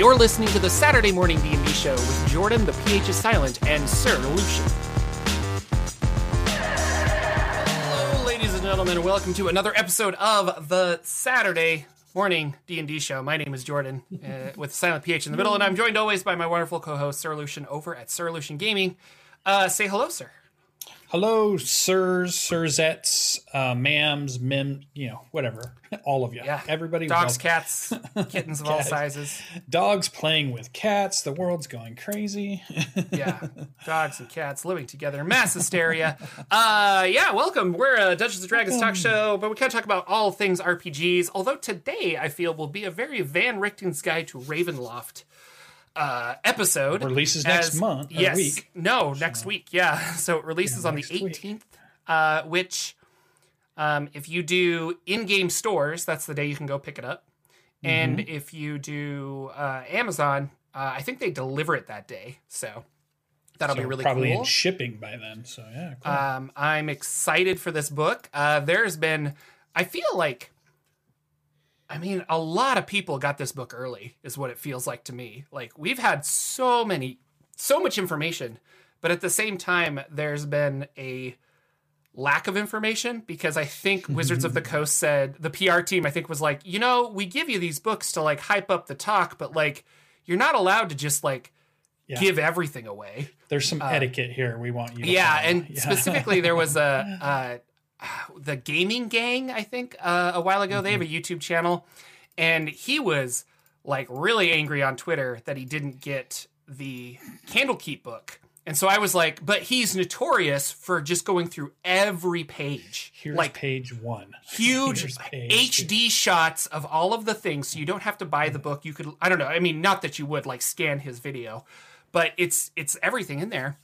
You're listening to the Saturday Morning D&D Show with Jorphdan, the PH is silent, and Sir Lucien. Hello, ladies and gentlemen, welcome to another episode of the Saturday Morning D&D Show. My name is Jorphdan, uh, with Silent PH in the middle, and I'm joined always by my wonderful co-host Sir Lucien over at Sir Lucien Gaming. Uh, say hello, sir. Hello, sirs, sirzettes, uh, ma'ams, mim, you know, whatever. All of you. Yeah, Everybody. Dogs, cats, kittens of all sizes. Dogs playing with cats. The world's going crazy. yeah, dogs and cats living together, mass hysteria. Uh, yeah, welcome. We're a Dungeons and Dragons talk show, but we kind of talk about all things RPGs. Although today I feel will be a very Van Richten's Guide to Ravenloft uh, episode. Releases next month, or Yes, week. no, next week. Yeah, so it releases Yeah, on the eighteenth, uh, which. Um, if you do in-game stores, that's the day you can go pick it up. And Mm-hmm. if you do uh, Amazon, uh, I think they deliver it that day. So that'll be So really probably cool. in shipping by then. So yeah. Cool. Um, I'm excited for this book. Uh, there's been, I feel like, I mean, a lot of people got this book early, is what it feels like to me. Like, we've had so many, so much information, but at the same time, there's been a lack of information because I think Wizards of the Coast said, the PR team, I think, was like, you know, we give you these books to like hype up the talk, but like, you're not allowed to just like Yeah. give everything away. There's some etiquette here. We want you. To uh, Yeah, follow. and Yeah. specifically, there was a uh, the gaming gang. I think uh, a while ago they have a YouTube channel, and he was like really angry on Twitter that he didn't get the Candlekeep book. And so I was like, but he's notorious for just going through every page, Here's like page one. huge page two. HD shots of all of the things. So you don't have to buy the book. You could, I don't know. I mean, not that you would like scan his video, but it's it's everything in there.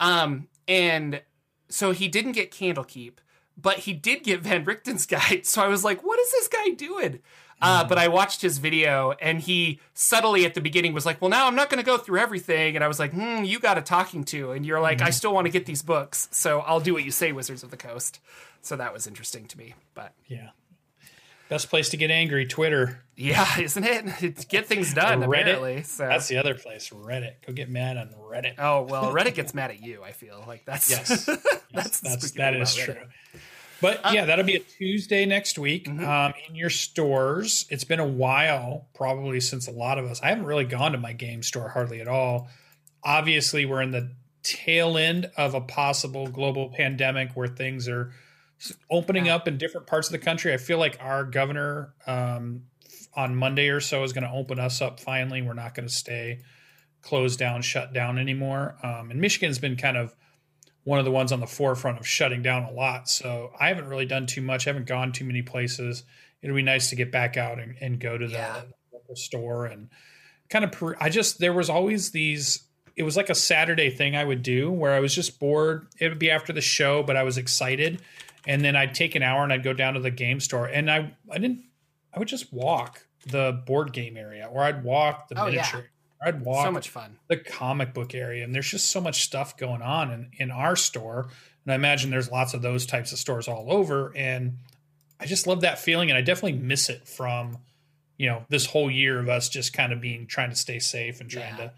Um, and so he didn't get Candlekeep, but he did get Van Richten's guide. So I was like, what is this guy doing? Uh, but I watched his video and he subtly at the beginning was like, well, now I'm not going to go through everything. And I was like, hmm, you got a talking to. And you're like, I still want to get these books. So I'll do what you say, Wizards of the Coast. So that was interesting to me. But Yeah. Best place to get angry. Twitter. yeah, isn't it? Get things done, Reddit. apparently. So. That's the other place. Reddit. Go get mad on Reddit. Oh well, Reddit gets mad at you. I feel like that's Yes. that's, Yes, that's spooky that is true. But Uh, yeah, that'll be a Tuesday next week Mm-hmm. um, in your stores. It's been a while, probably since a lot of us. I haven't really gone to my game store hardly at all. Obviously, we're in the tail end of a possible global pandemic where things are opening up in different parts of the country. I feel like our governor um, on Monday or so is going to open us up finally. We're not going to stay closed down, shut down anymore. Um, and Michigan's been kind of one of the ones on the forefront of shutting down a lot. So I haven't really done too much. I haven't gone too many places. It'll be nice to get back out and, and go to the Yeah. local store and kind of. Per- I just there was always these. It was like a Saturday thing I would do where I was just bored. It would be after the show, but I was excited, and then I'd take an hour and I'd go down to the game store and I I didn't. I would just walk the board game area, or I'd walk the Oh, miniature. Or I'd walk So much fun. the comic book area and there's just so much stuff going on in, in our store and i imagine there's lots of those types of stores all over and i just love that feeling and i definitely miss it from you know this whole year of us just kind of being trying to stay safe and trying Yeah. to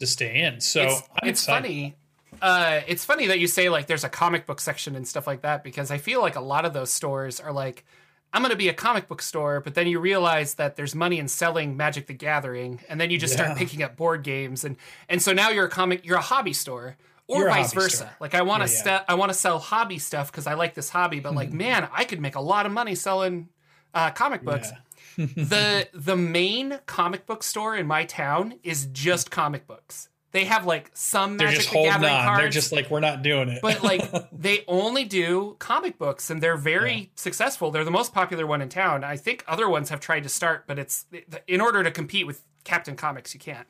to stay in so it's, I'm it's funny. Uh, it's funny that you say like there's a comic book section and stuff like that because I feel like a lot of those stores are like, I'm going to be a comic book store, but then you realize that there's money in selling Magic the Gathering, and then you just start picking up board games, and and so now you're a comic, you're a hobby store. Or You're vice versa. store. Like I want to Yeah, st- I want to sell hobby stuff because I like this hobby, but like man, I could make a lot of money selling uh, comic books. the the main comic book store in my town is just comic books. They have like some they're Magic just the Gathering on cards, they're just like we're not doing it but like they only do comic books, and they're very successful. They're the most popular one in town. I think other ones have tried to start, but it's in order to compete with Captain Comics, you can't.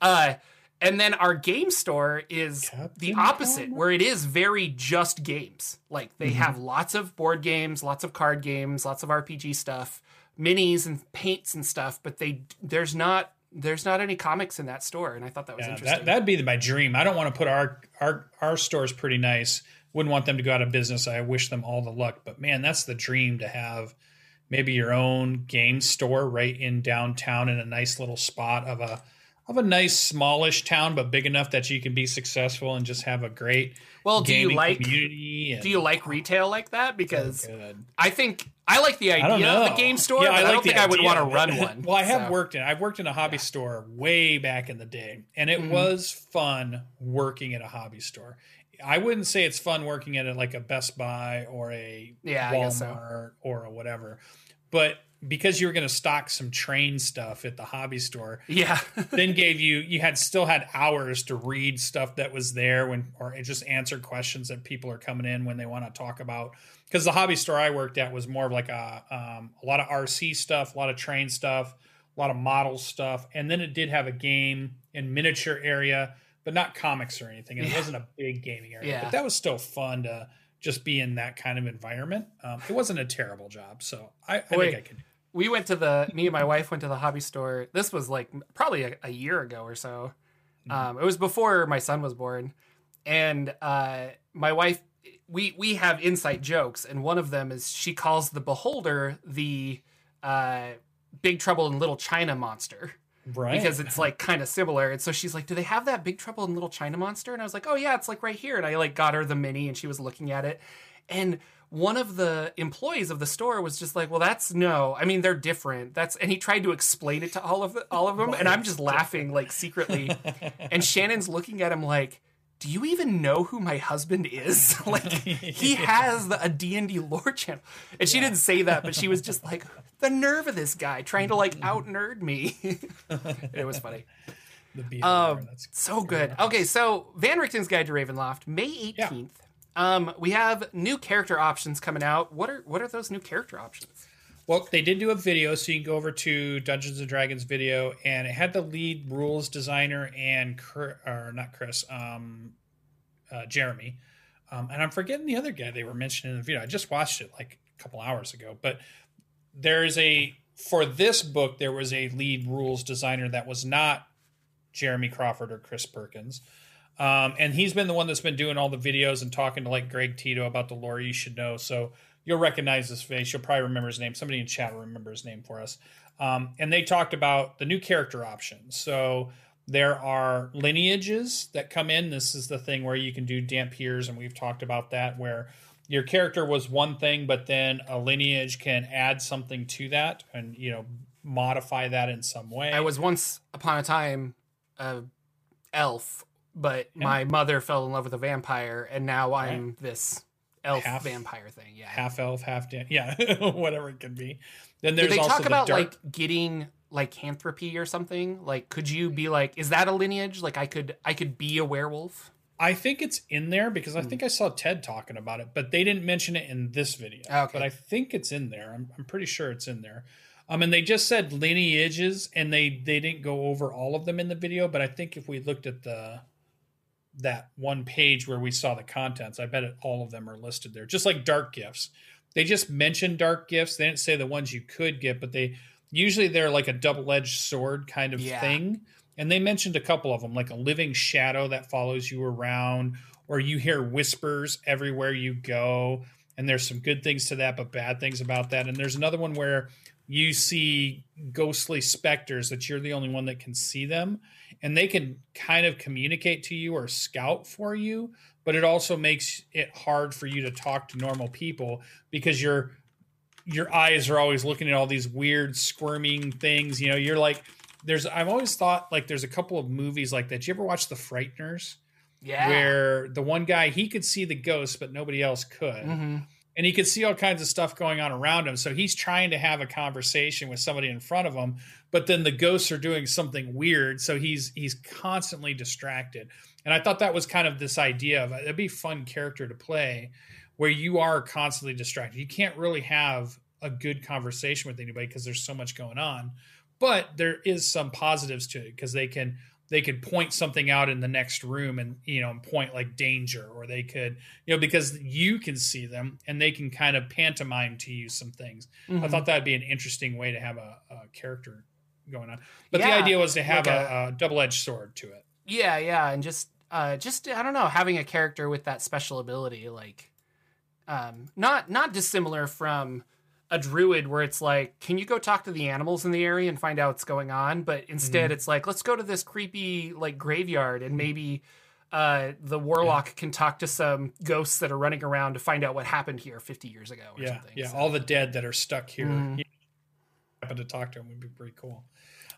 Uh, and then our game store is the opposite, Comics? where it is very just games. Like they Mm-hmm. have lots of board games, lots of card games, lots of RPG stuff, minis and paints and stuff. But they there's not there's not any comics in that store, and I thought that was Yeah, interesting. that that'd be my dream. I don't want to put our our our store's pretty nice. Wouldn't want them to go out of business. I wish them all the luck. But man, that's the dream to have maybe your own game store right in downtown in a nice little spot of a of a nice smallish town, but big enough that you can be successful and just have a great Well, do you like do you like retail like that? Because good. I think I like the idea of a game store, Yeah, but I, like don't the think I would want to run one. well, I have so. worked in I've worked in a hobby Yeah. store way back in the day, and it Mhm. was fun working at a hobby store. I wouldn't say it's fun working at a, like a Best Buy or a Yeah, I Walmart guess so. or a whatever, but because you were going to stock some train stuff at the hobby store, Yeah, then gave you you had still had hours to read stuff that was there when or just answer questions that people are coming in when they want to talk about because the hobby store I worked at was more of like a um, a lot of RC stuff, a lot of train stuff, a lot of model stuff, and then it did have a game and miniature area, but not comics or anything. And it wasn't a big gaming area, Yeah. but that was still fun to just be in that kind of environment. Um, it wasn't a terrible job, so I, I Wait. think I could. we went to the me and my wife went to the hobby store. This was like probably a, a year ago or so. Mm-hmm. Um, it was before my son was born, and uh, my wife we we have inside jokes, and one of them is she calls the beholder the uh, Big Trouble in Little China monster. Right. because it's like kind of similar. And so she's like, "Do they have that Big Trouble in Little China monster?" And I was like, "Oh yeah, it's like right here." And I like got her the mini, and she was looking at it, and one of the employees of the store was just like, "Well, that's no. I mean, they're different. That's." And he tried to explain it to all of the, all of them, and I'm just laughing like secretly. and Shannon's looking at him like. Do you even know who my husband is? like he has the, a D&D lore channel. And she didn't say that, but she was just like the nerve of this guy trying to like out nerd me. it was funny. the beer, Um, that's So good. Okay, so Van Richten's Guide to Ravenloft, May 18th. Um, we have new character options coming out. What are what are those new character options? Well, they did do a video, so you can go over to Dungeons and Dragons video, and it had the lead rules designer and Chris, or not Chris, um, uh, Jeremy, um, and I'm forgetting the other guy they were mentioning in the video. I just watched it like a couple hours ago, but there's a for this book there was a lead rules designer that was not Jeremy Crawford or Chris Perkins. Um, and he's been the one that's been doing all the videos and talking to like Greg Tito about the lore you should know. So you'll recognize his face. You'll probably remember his name. Somebody in chat will remember his name for us. Um, and they talked about the new character options. So there are lineages that come in. This is the thing where you can do Dhampirs, and we've talked about that, where your character was one thing, but then a lineage can add something to that and, you know, modify that in some way. I was once upon a time a elf, but my mother fell in love with a vampire, and now I'm this elf Half- vampire thing. Yeah. half elf, half yeah, whatever it could be. Then Did there's they also talk the about dark. like getting lycanthropy or something? Like, could you be like, is that a lineage? Like, I could, I could be a werewolf. I think it's in there because Hmm. I think I saw Ted talking about it, but they didn't mention it in this video. Okay. But I think it's in there. I'm, I'm pretty sure it's in there. Um, and they just said lineages, and they they didn't go over all of them in the video. But I think if we looked at the that one page where we saw the contents, I bet it, all of them are listed there. Just like dark gifts, they just mentioned dark gifts. They didn't say the ones you could get, but they usually they're like a double edged sword kind of Yeah. thing. And they mentioned a couple of them, like a living shadow that follows you around, or you hear whispers everywhere you go. And there's some good things to that, but bad things about that. And there's another one where you see ghostly specters that you're the only one that can see them. And they can kind of communicate to you or scout for you, but it also makes it hard for you to talk to normal people because your your eyes are always looking at all these weird squirming things. You know, you're like, there's I've always thought like there's a couple of movies like that. You ever watch The Frighteners? Yeah. Where the one guy he could see the ghost, but nobody else could. hmm And he could see all kinds of stuff going on around him. So he's trying to have a conversation with somebody in front of him, but then the ghosts are doing something weird. So he's he's constantly distracted. And I thought that was kind of this idea of it'd be fun character to play where you are constantly distracted. You can't really have a good conversation with anybody because there's so much going on. But there is some positives to it because they can they could point something out in the next room and you know and point like danger or they could you know because you can see them and they can kind of pantomime to you some things. I Mhm. thought that'd be an interesting way to have a, a character going on. But the idea was to have like a, a double-edged sword to it. Yeah, yeah, and just uh just I don't know, having a character with that special ability like um not not dissimilar from a druid where it's like, can you go talk to the animals in the area and find out what's going on? But instead, Mm-hmm. it's like, let's go to this creepy like graveyard and maybe uh, the warlock can talk to some ghosts that are running around to find out what happened here 50 years ago or Yeah, something. yeah. So, All the dead that are stuck here. Mhm. Yeah. Happen to talk to them would be pretty cool.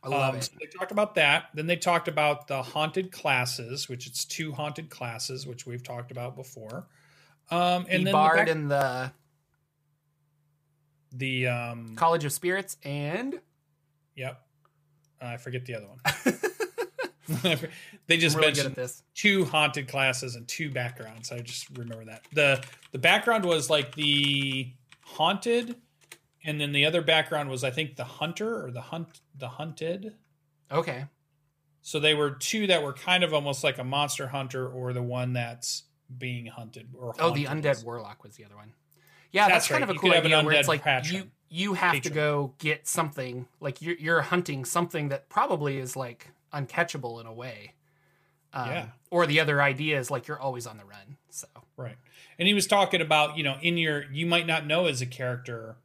I love Um, it. so they talked about that. Then they talked about the haunted classes, which it's two haunted classes, which we've talked about before. Um, and the then bard the, back- and the the um, College of Spirits and yep, I forget the other one. they just I'm really mentioned this. two haunted classes and two backgrounds. I just remember that. the The background was like the haunted, and then the other background was I think the hunter or the hunt the hunted. Okay. So they were two that were kind of almost like a monster hunter or the one that's being hunted or Oh, the undead warlock was the other one. Yeah, that's, That's kind right. of a You cool idea where it's like patron. you you have to go get something like you're you're hunting something that probably is like uncatchable in a way. Um, Yeah. Or the other idea is like you're always on the run. So Right. And he was talking about, you know, in your you might not know as a character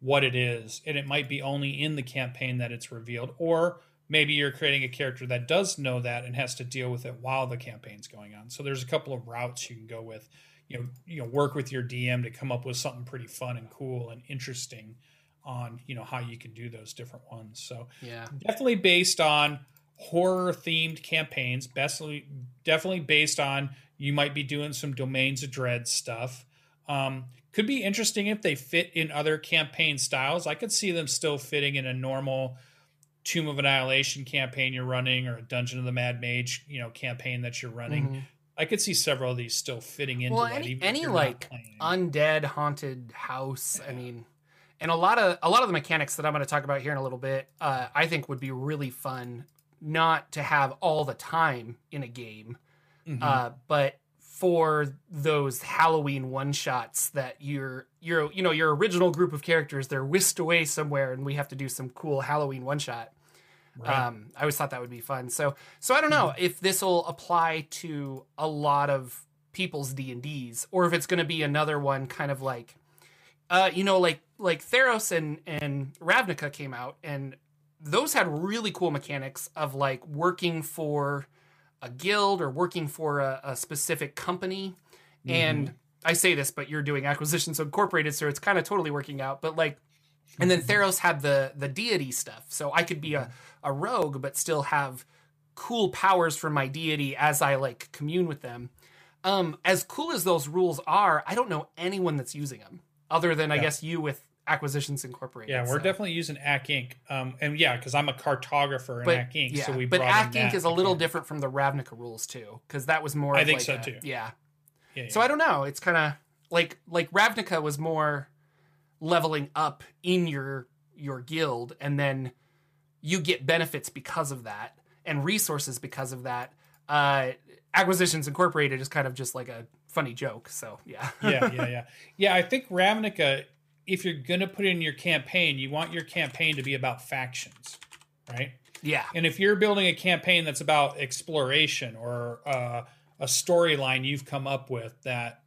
what it is, and it might be only in the campaign that it's revealed, or maybe you're creating a character that does know that and has to deal with it while the campaign's going on. So there's a couple of routes you can go with. You know, you know, work with your DM to come up with something pretty fun and cool and interesting on, you know, how you can do those different ones. So yeah. definitely based on horror themed campaigns definitely definitely based on you might be doing some domains of dread stuff um, could be interesting if they fit in other campaign styles i could see them still fitting in a normal tomb of annihilation campaign you're running or a dungeon of the mad mage you know campaign that you're running Mhm. I could see several of these still fitting into Well, that any any like undead haunted house. I mean, and a lot of a lot of the mechanics that I'm going to talk about here in a little bit, uh, I think would be really fun. Not to have all the time in a game, Mhm. uh, but for those Halloween one shots that you're you're you know your original group of characters they're whisked away somewhere and we have to do some cool Halloween one shot. Right. Mm-hmm. Um, I always thought that would be fun. So so I don't know if this will apply to a lot of people's D and D's or if it's going to be another one kind of like, uh, you know, like like Theros and and Ravnica came out and those had really cool mechanics of like working for a guild or working for a, a specific company. Mm-hmm. And I say this, but you're doing acquisitions incorporated, so it's kind of totally working out. But like, and then Theros had the the deity stuff, so I could be a a rogue but still have cool powers from my deity as I like commune with them. Um, as cool as those rules are, I don't know anyone that's using them other than I Yeah. guess you with Acquisitions Incorporated. yeah, we're so. definitely using Acq Inc. Um, and yeah, because I'm a cartographer in But Acq Inc. yeah, so we but brought in Acq Inc is a little mechanic. different from the Ravnica rules too, because that was more. I think like so, a- too. Yeah. Yeah, yeah. So I don't know. It's kind of like like Ravnica was more leveling up in your your guild, and then you get benefits because of that and resources because of that. Uh, Acquisitions Incorporated is kind of just like a funny joke. So yeah, yeah, yeah, yeah. Yeah, I think Ravnica, if you're going to put in your campaign, you want your campaign to be about factions, right? yeah, And if you're building a campaign that's about exploration or uh, a storyline you've come up with that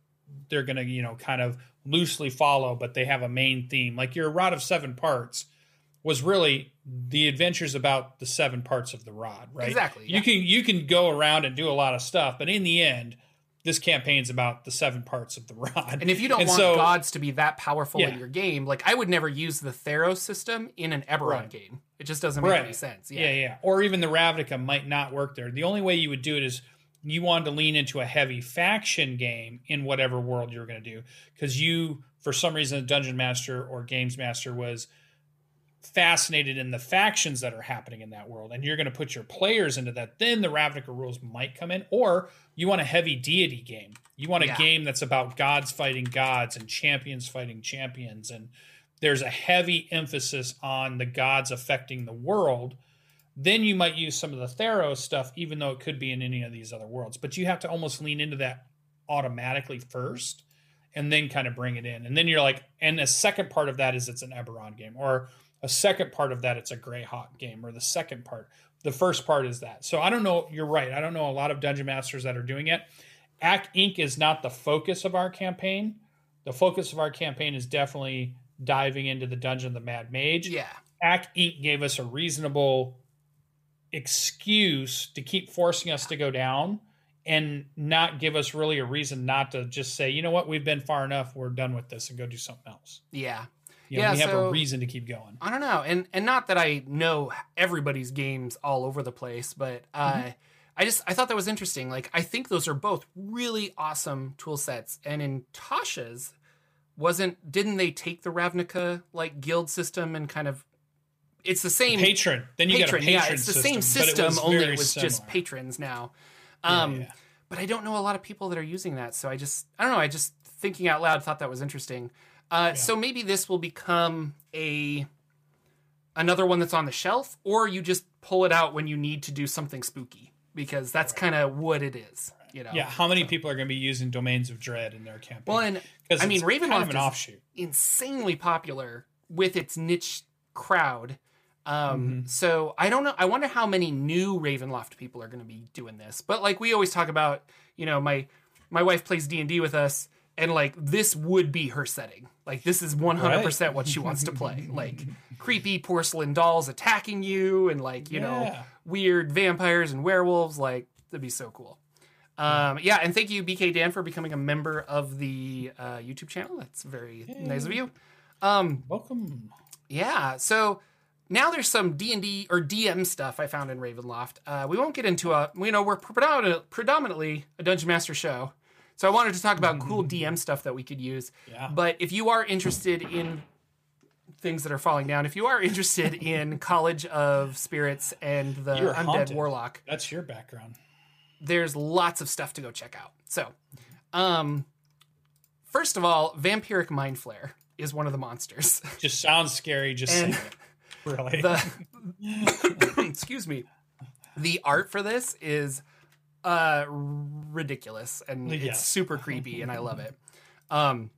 they're going to, you know, kind of loosely follow, but they have a main theme, like your Rod of Seven Parts was really the adventures about the seven parts of the rod, right? Exactly, yeah. You can you can go around and do a lot of stuff, but in the end, this campaign's about the seven parts of the rod. And if you don't And want so- gods to be that powerful in your game, like I would never use the Theros system in an Eberron Right. game. It just doesn't make Right. any sense. Yeah. yeah, Or even the Ravnica might not work there. The only way you would do it is you wanted to lean into a heavy faction game in whatever world you're going to do because you, for some reason, a dungeon master or games master was fascinated in the factions that are happening in that world, and you're going to put your players into that. Then the Ravnica rules might come in, or you want a heavy deity game. You want a Yeah. game that's about gods fighting gods and champions fighting champions, and there's a heavy emphasis on the gods affecting the world then you might use some of the Theros stuff, even though it could be in any of these other worlds. But you have to almost lean into that automatically first and then kind of bring it in. And then you're like, and a second part of that is it's an Eberron game, or a second part of that it's a Greyhawk game, or the second part. The first part is that. So I don't know. You're right. I don't know a lot of dungeon masters that are doing it. Acq Inc. is not the focus of our campaign. The focus of our campaign is definitely diving into the dungeon of the Mad Mage. Yeah. Hack Inc. gave us a reasonable excuse to keep forcing us to go down and not give us really a reason not to just say, you know what, we've been far enough, we're done with this and go do something else. Yeah. You know, Yeah, we have so- a reason to keep going. I don't know, and and not that I know everybody's games all over the place, but uh, Mm-hmm. I just I thought that was interesting. Like I think those are both really awesome tool sets, and in Tasha's, wasn't didn't they take the Ravnica like guild system and kind of it's the same Patron. Then you patron, got a patron yeah, it's the system, same it system, was only it was just patrons now. Um, yeah. but I don't know a lot of people that are using that. So I just, I don't know. I just thinking out loud thought that was interesting. Uh, So maybe this will become a another one that's on the shelf, or you just pull it out when you need to do something spooky because that's kind of what it is. You know. Yeah, how many people are going to be using Domains of Dread in their campaign? Well, and I mean, Ravenloft kind of an is- offshoot. insanely popular with its niche crowd. Um, Mm-hmm. So I don't know. I wonder how many new Ravenloft people are going to be doing this. But like we always talk about, you know, my my wife plays D and D with us, and like this would be her setting. Like this is one hundred percent what she wants to play. Like creepy porcelain dolls attacking you, and like you know weird vampires and werewolves. Like that'd be so cool. Um, yeah, and thank you, BK Dan, for becoming a member of the uh, YouTube channel. That's very nice of you. Um, Welcome. yeah, so now there's some D and D or DM stuff I found in Ravenloft. Uh, we won't get into a, you know, we're predominantly a Dungeon Master show, so I wanted to talk about cool DM stuff that we could use. Yeah. But if you are interested in things that are falling down, if you are interested in College of Spirits and the You're Undead haunted. Warlock, That's your background. there's lots of stuff to go check out. So, um, first of all, Vampiric Mind Flayer is one of the monsters. Just sounds scary. Just And- saying it. Really. the excuse me, the art for this is uh ridiculous and it's super creepy and I love it. Um,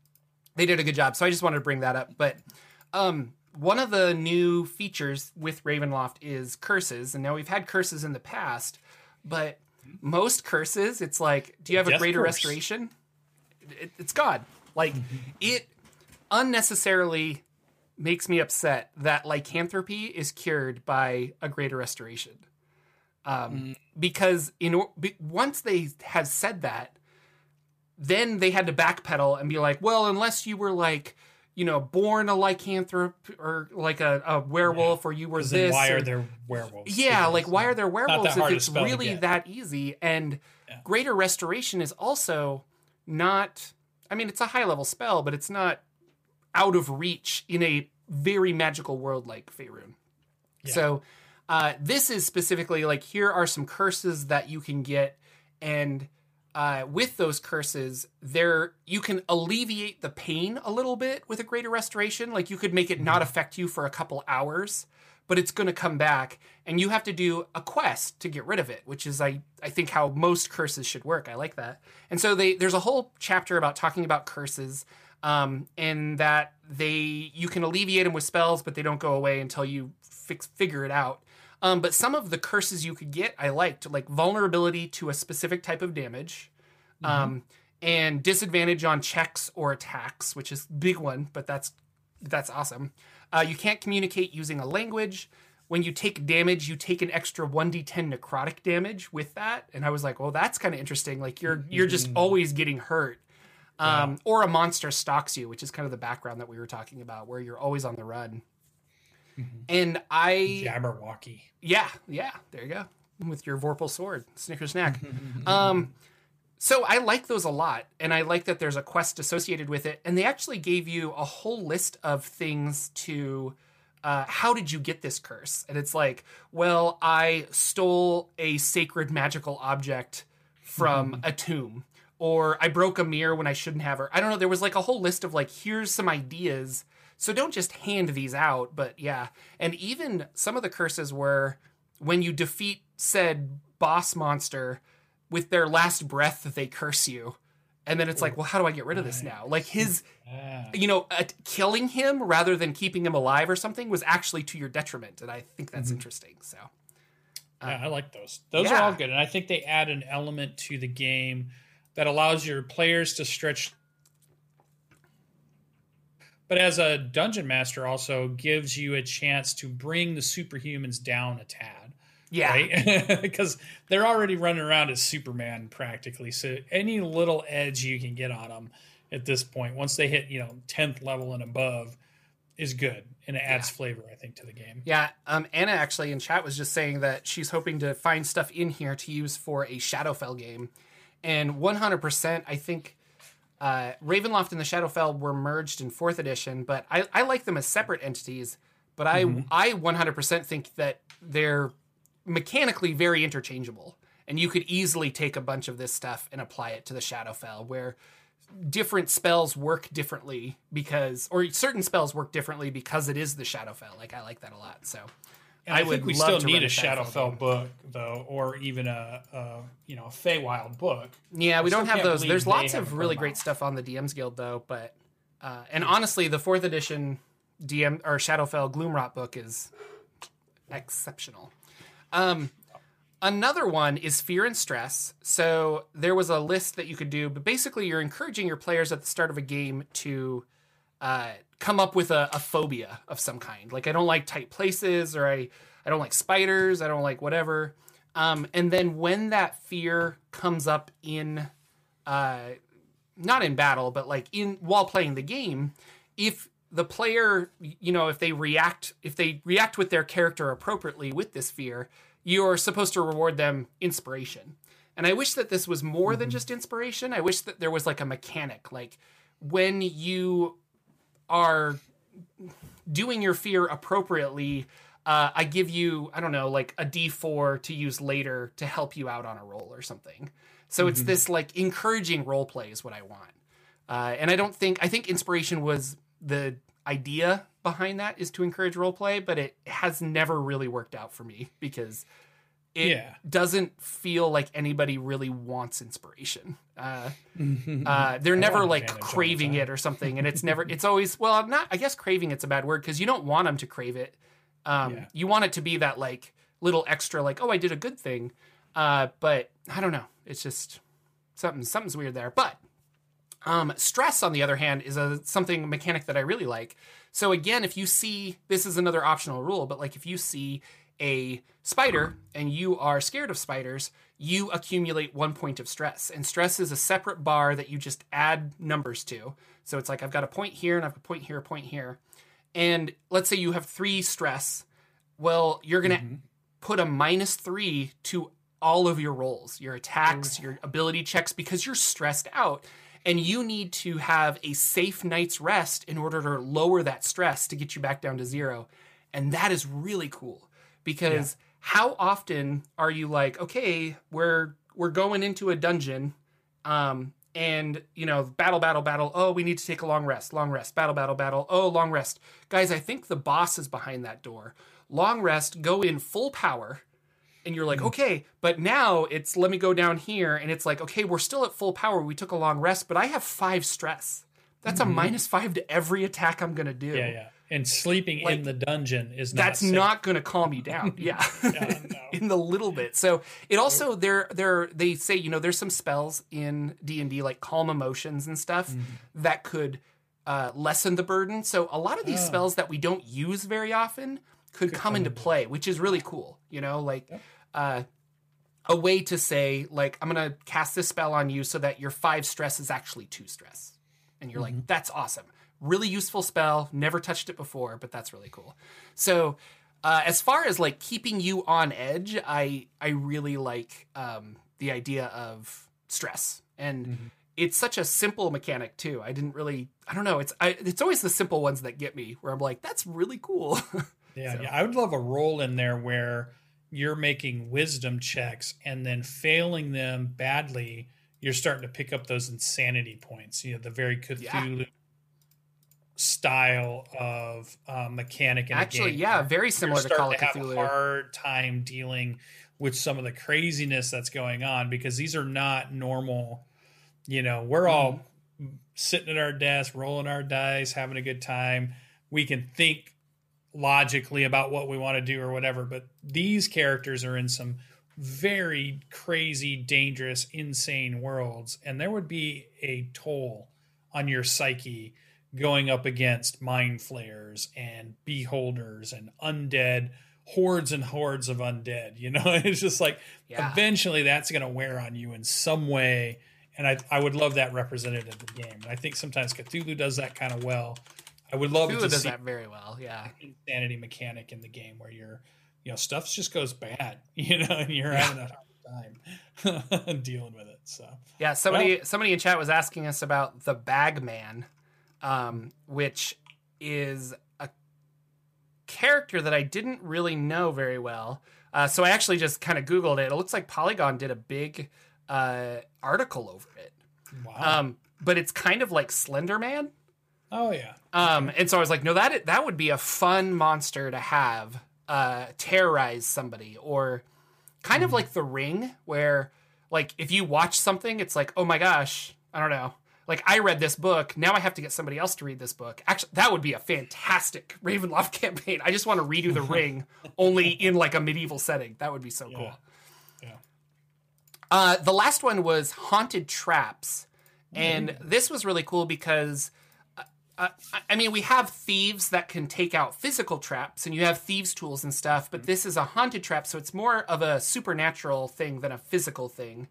they did a good job, so I just wanted to bring that up. But um, one of the new features with Ravenloft is curses, and now we've had curses in the past, but most curses, it's like, do you have a greater curse. restoration? It, it's God. Like it unnecessarily makes me upset that lycanthropy is cured by a greater restoration. Um, Because in once they have said that, then they had to backpedal and be like, well, unless you were like, you know, born a lycanthrope or like a, a werewolf, or you were this. why or- are there werewolves? yeah, like why are there werewolves if it's really that easy? And greater restoration is also not. I mean, it's a high level spell, but it's not out of reach in a very magical world like Faerun. So uh, this is specifically like here are some curses that you can get, and uh, with those curses, there you can alleviate the pain a little bit with a greater restoration. Like you could make it not affect you for a couple hours, but it's going to come back, and you have to do a quest to get rid of it, which is I I think how most curses should work. I like that, and so they there's a whole chapter about talking about curses. Um, and that they you can alleviate them with spells, but they don't go away until you fix figure it out. Um, but some of the curses you could get, I liked, like vulnerability to a specific type of damage, um, and disadvantage on checks or attacks, which is big one, but that's that's awesome. Uh, you can't communicate using a language. When you take damage, you take an extra one d10 necrotic damage with that, and I was like, well, that's kind of interesting. Like you're you're just always getting hurt. Um, Or a monster stalks you, which is kind of the background that we were talking about, where you're always on the run. And I Jabberwocky. yeah, yeah, there you go. With your Vorpal sword, Snicker Snack. um, so I like those a lot, and I like that there's a quest associated with it. And they actually gave you a whole list of things to. Uh, how did you get this curse? And it's like, well, I stole a sacred magical object from a tomb, or I broke a mirror when I shouldn't have. Or I don't know. There was like a whole list of like, here's some ideas. So don't just hand these out, but yeah. And even some of the curses were when you defeat said boss monster with their last breath they curse you. And then it's like, well, how do I get rid of this now? Like his, you know, uh, killing him rather than keeping him alive or something was actually to your detriment. And I think that's interesting. So, yeah, I like those. Those yeah. are all good, and I think they add an element to the game that allows your players to stretch but as a dungeon master, also gives you a chance to bring the superhumans down a tad. Yeah. Right? Because they're already running around as Superman practically. So any little edge you can get on them at this point, once they hit, you know, 10th level and above, is good. And it adds Yeah. flavor, I think, to the game. Yeah, um, Anna actually in chat was just saying that she's hoping to find stuff in here to use for a Shadowfell game, and 100%, I think uh, Ravenloft and the Shadowfell were merged in fourth edition, but I, I like them as separate entities. But I I 100% think that they're mechanically very interchangeable, and you could easily take a bunch of this stuff and apply it to the Shadowfell, where different spells work differently because, or certain spells work differently because it is the Shadowfell. Like I like that a lot. So And I, I would think we love still to need a a Shadowfell Shadowfell game. book, though, or even a, a you know a Feywild book. Yeah, we I don't have those. There's lots of really great out. stuff on the DM's Guild though, but uh, and honestly, the fourth edition DM or Shadowfell Gloomwrought book is exceptional. Um, another one is fear and stress. So there was a list that you could do, but basically, you're encouraging your players at the start of a game to uh, come up with a, a phobia of some kind. Like I don't like tight places, or I I don't like spiders. I don't like whatever. Um, and then when that fear comes up in, uh, not in battle, but like in while playing the game, if the player, you know, if they react, if they react with their character appropriately with this fear, you're supposed to reward them inspiration. And I wish that this was more than just inspiration. I wish that there was like a mechanic, like when you are doing your fear appropriately, uh, I give you, I don't know, like a D4 to use later to help you out on a roll or something. So it's this like encouraging role play is what I want. Uh, and I don't think, I think inspiration was the idea behind that is to encourage role play, but it has never really worked out for me because it Yeah. doesn't feel like anybody really wants inspiration. Uh, uh, they're never like advantage all the craving it or something, and it's never. It's always well, not. I guess craving it's a bad word because you don't want them to crave it. Um, Yeah. You want it to be that like little extra, like oh, I did a good thing. Uh, but I don't know. It's just something. Something's weird there. But um, stress, on the other hand, is a something mechanic that I really like. So again, if you see this is another optional rule, but like if you see a spider and you are scared of spiders, you accumulate one point of stress. And stress is a separate bar that you just add numbers to. So it's like I've got a point here and I've got a point here, a point here. And let's say you have three stress. Well, you're gonna mm-hmm. put a minus three to all of your rolls, your attacks, mm. your ability checks, because you're stressed out. And you need to have a safe night's rest in order to lower that stress to get you back down to zero. And that is really cool because how often are you like, okay, we're we're going into a dungeon, um, and you know, battle, battle, battle. Oh, we need to take a long rest, long rest, battle, battle, battle. Oh, long rest, guys. I think the boss is behind that door. Long rest, go in full power, and you're like, okay, but now it's let me go down here, and it's like, okay, we're still at full power. We took a long rest, but I have five stress. That's a minus five to every attack I'm gonna do. Yeah, yeah. And sleeping in the dungeon is not That's safe. not going to calm you down. Yeah, in the little bit. So it also there there they say you know there's some spells in D and D like calm emotions and stuff Mm-hmm. that could uh, lessen the burden. So a lot of these Oh. spells that we don't use very often could, come into play, which is really cool. You know, like uh, a way to say like I'm going to cast this spell on you so that your five stress is actually two stress, and you're Mm-hmm. like that's awesome. Really useful spell. Never touched it before, but that's really cool. So uh, as far as like keeping you on edge, I I really like um, the idea of stress, and Mm-hmm. it's such a simple mechanic too. I didn't really, I don't know. It's I, it's always the simple ones that get me, where I'm like, that's really cool. Yeah, yeah. I would love a role in there where you're making wisdom checks and then failing them badly, you're starting to pick up those insanity points. You know, the very Cthulhu style of uh, mechanic in Actually, game. yeah, very similar to Call of to Cthulhu. a hard time dealing with some of the craziness that's going on because these are not normal. You know, we're all Mm-hmm. sitting at our desk, rolling our dice, having a good time. We can think logically about what we want to do or whatever, but these characters are in some very crazy, dangerous, insane worlds, and there would be a toll on your psyche going up against mind flayers and beholders and undead hordes and hordes of undead. You know, it's just like Yeah. eventually that's going to wear on you in some way. And I, I would love that represented in the game. And I think sometimes Cthulhu does that kind of well. I would love Cthulhu to does see that very well. Yeah. insanity mechanic in the game where you're, you know, stuff just goes bad, you know, and you're Yeah. having a hard time dealing with it. So Yeah, somebody somebody in chat was asking us about the Bagman, um, which is a character that I didn't really know very well. Uh, so I actually just kind of Googled it. It looks like Polygon did a big uh, article over it. wow. Um, but it's kind of like Slender Man. oh yeah. Um, and so I was like, no, that that would be a fun monster to have uh, terrorize somebody, or kind of like the Ring, where like if you watch something, it's like, oh my gosh, I don't know. Like I read this book, now I have to get somebody else to read this book. Actually, that would be a fantastic Ravenloft campaign. I just want to redo the Ring, only in like a medieval setting. That would be so cool. Yeah. Uh, the last one was Haunted Traps. And this was really cool because, uh, uh, I mean, we have thieves that can take out physical traps and you have thieves' tools and stuff, but this is a haunted trap, so it's more of a supernatural thing than a physical thing.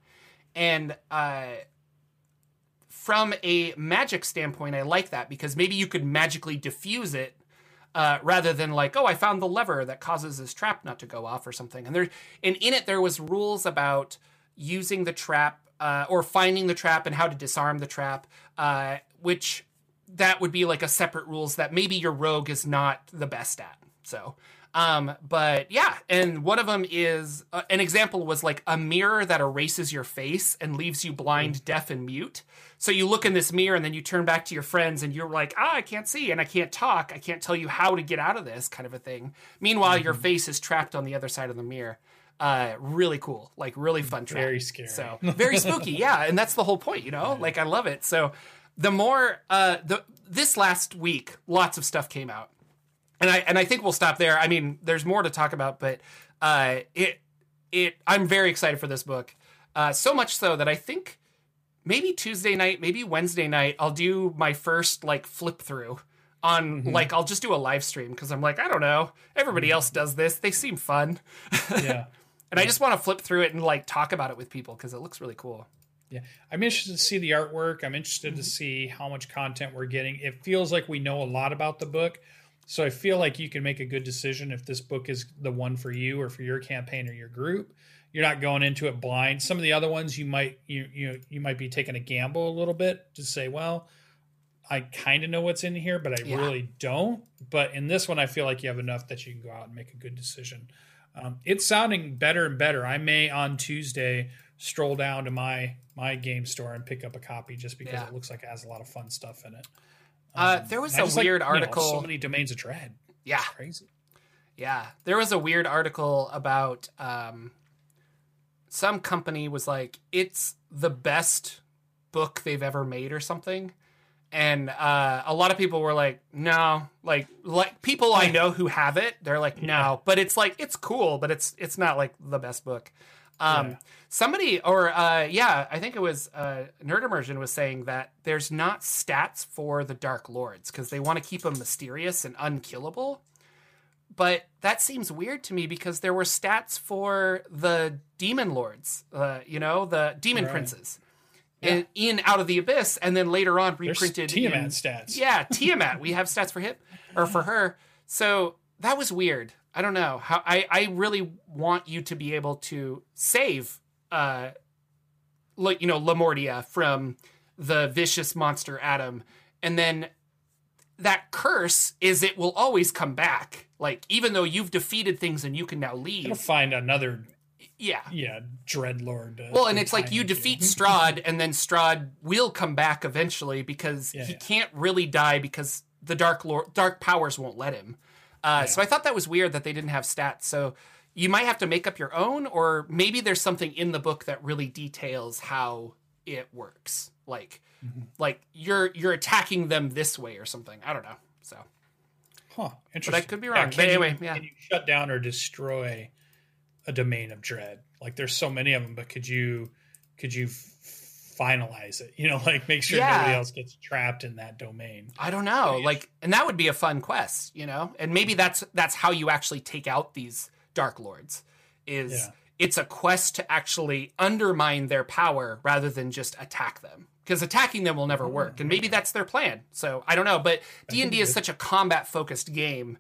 And uh, from a magic standpoint, I like that because maybe you could magically diffuse it uh, rather than like, oh, I found the lever that causes this trap not to go off or something. And there, and in it, there was rules about using the trap uh, or finding the trap and how to disarm the trap, uh, which that would be like a separate rules that maybe your rogue is not the best at. So, um, but yeah, and one of them is uh, an example was like a mirror that erases your face and leaves you blind, deaf, and mute. So you look in this mirror and then you turn back to your friends and you're like, ah, I can't see and I can't talk. I can't tell you how to get out of this kind of a thing. Meanwhile, your face is trapped on the other side of the mirror. Uh, really cool, like really fun trap. Very scary. So very spooky, yeah, and that's the whole point, you know. Like I love it. So the more uh, the this last week, lots of stuff came out, and I and I think we'll stop there. I mean, there's more to talk about, but uh, it it I'm very excited for this book. Uh, so much so that I think maybe Tuesday night, maybe Wednesday night, I'll do my first like flip through on like I'll just do a live stream because I'm like I don't know everybody else does this they seem fun Yeah. and I just want to flip through it and like talk about it with people because it looks really cool. Yeah, I'm interested to see the artwork. I'm interested Mm-hmm. to see how much content we're getting. It feels like we know a lot about the book, so I feel like you can make a good decision if this book is the one for you or for your campaign or your group. You're not going into it blind. Some of the other ones you might you you you might be taking a gamble a little bit to say, well, I kind of know what's in here, but I Yeah. really don't. But in this one, I feel like you have enough that you can go out and make a good decision. Um, it's sounding better and better. I may on Tuesday stroll down to my my game store and pick up a copy just because Yeah. it looks like it has a lot of fun stuff in it. Uh, Um, there was a just like, weird you know, article. so many domains of dread. yeah, Crazy. yeah. There was a weird article about um, some company was like, it's the best book they've ever made or something. And uh, a lot of people were like, no, like like people I know who have it, they're like, no, but it's like it's cool, but it's it's not like the best book. Um, Yeah. Somebody, or uh, yeah, I think it was uh, Nerd Immersion was saying that there's not stats for the Dark Lords because they want to keep them mysterious and unkillable. But that seems weird to me because there were stats for the Demon Lords, uh, you know, the Demon Right. Princes, in, in Out of the Abyss, and then later on There's reprinted Tiamat in- stats. yeah, Tiamat. we have stats for him or for her. So that was weird. I don't know how. I I really want you to be able to save, uh, like you know, Lamordia from the vicious monster Adam, and then that curse is it will always come back. Like even though you've defeated things and you can now leave. find another Yeah. yeah dreadlord. Uh, Well, and it's like you defeat Strahd, and then Strahd will come back eventually because Yeah, he yeah. can't really die because the dark lord, dark powers won't let him. Uh, So I thought that was weird that they didn't have stats. So you might have to make up your own, or maybe there's something in the book that really details how it works. Like, Mm-hmm. like you're you're attacking them this way or something. I don't know. So Huh, interesting. But I could be wrong. can But you- anyway, yeah. Can you shut down or destroy a domain of dread? Like there's so many of them, but could you could you finalize it. You know, like make sure Yeah. nobody else gets trapped in that domain. I don't know. Yeah. Like, and that would be a fun quest, you know. And maybe that's that's how you actually take out these dark lords. Is Yeah. it's a quest to actually undermine their power rather than just attack them. Because attacking them will never mm-hmm. work, and maybe that's their plan. So I don't know. But D and D is such a combat focused game.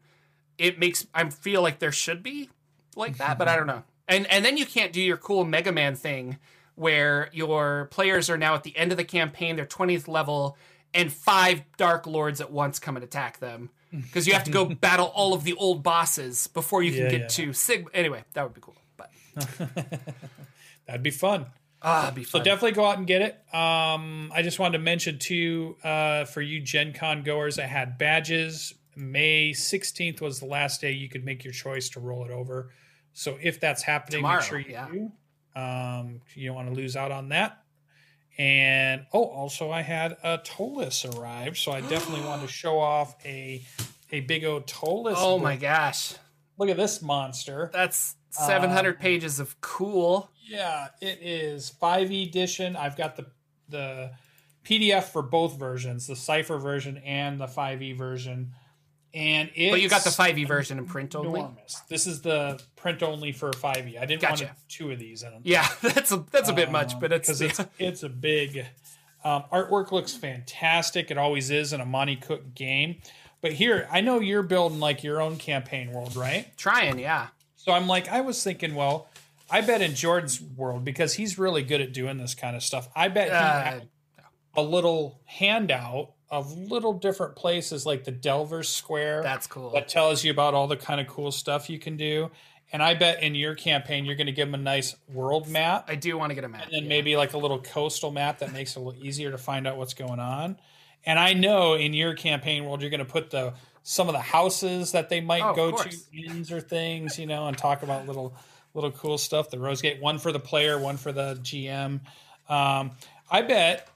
It makes I feel like there should be like that, but I mm-hmm. don't know. And and then you can't do your cool Mega Man thing where your players are now at the end of the campaign, they're 20th level, and five Dark Lords at once come and attack them. Because you have to go battle all of the old bosses before you can Yeah, get yeah. to Sig. Anyway, that would be cool. But That'd be fun. ah, be So definitely go out and get it. Um, I just wanted to mention too, uh, for you Gen Con goers, I had badges. May 16th was the last day you could make your choice to roll it over. So if that's happening, Tomorrow, make sure you yeah. do. Um, you don't want to lose out on that. And oh, also I had a Ptolus arrive, so I definitely want to show off a a big old Ptolus. oh book. my gosh, Look at this monster. that's Uh, 700 pages of cool. Yeah, it is 5e edition. I've got the the PDF for both versions, the Cypher version and the 5e version. And it's But you got the 5e version in print only. enormous. This is the print only for 5e. I didn't Gotcha. want two of these in them. Yeah, that's a that's a bit much, Um, but it's, 'cause it's it's a big um, artwork looks fantastic. It always is in a Monty Cook game. But here, I know you're building like your own campaign world, right? trying. Yeah, So I'm like, I was thinking, well, I bet in Jordan's world because he's really good at doing this kind of stuff. I bet he Uh, had a little handout of little different places like the Delvers Square that's cool. that tells you about all the kind of cool stuff you can do. And I bet in your campaign you're going to give them a nice world map I do want to get a map. and then yeah. maybe like a little coastal map that makes it a little easier to find out what's going on. And I know in your campaign world you're going to put the some of the houses that they might Oh, go to inns or things, you know, and talk about little little cool stuff. The Rose Gate, one for the player, one for the GM. Um, I bet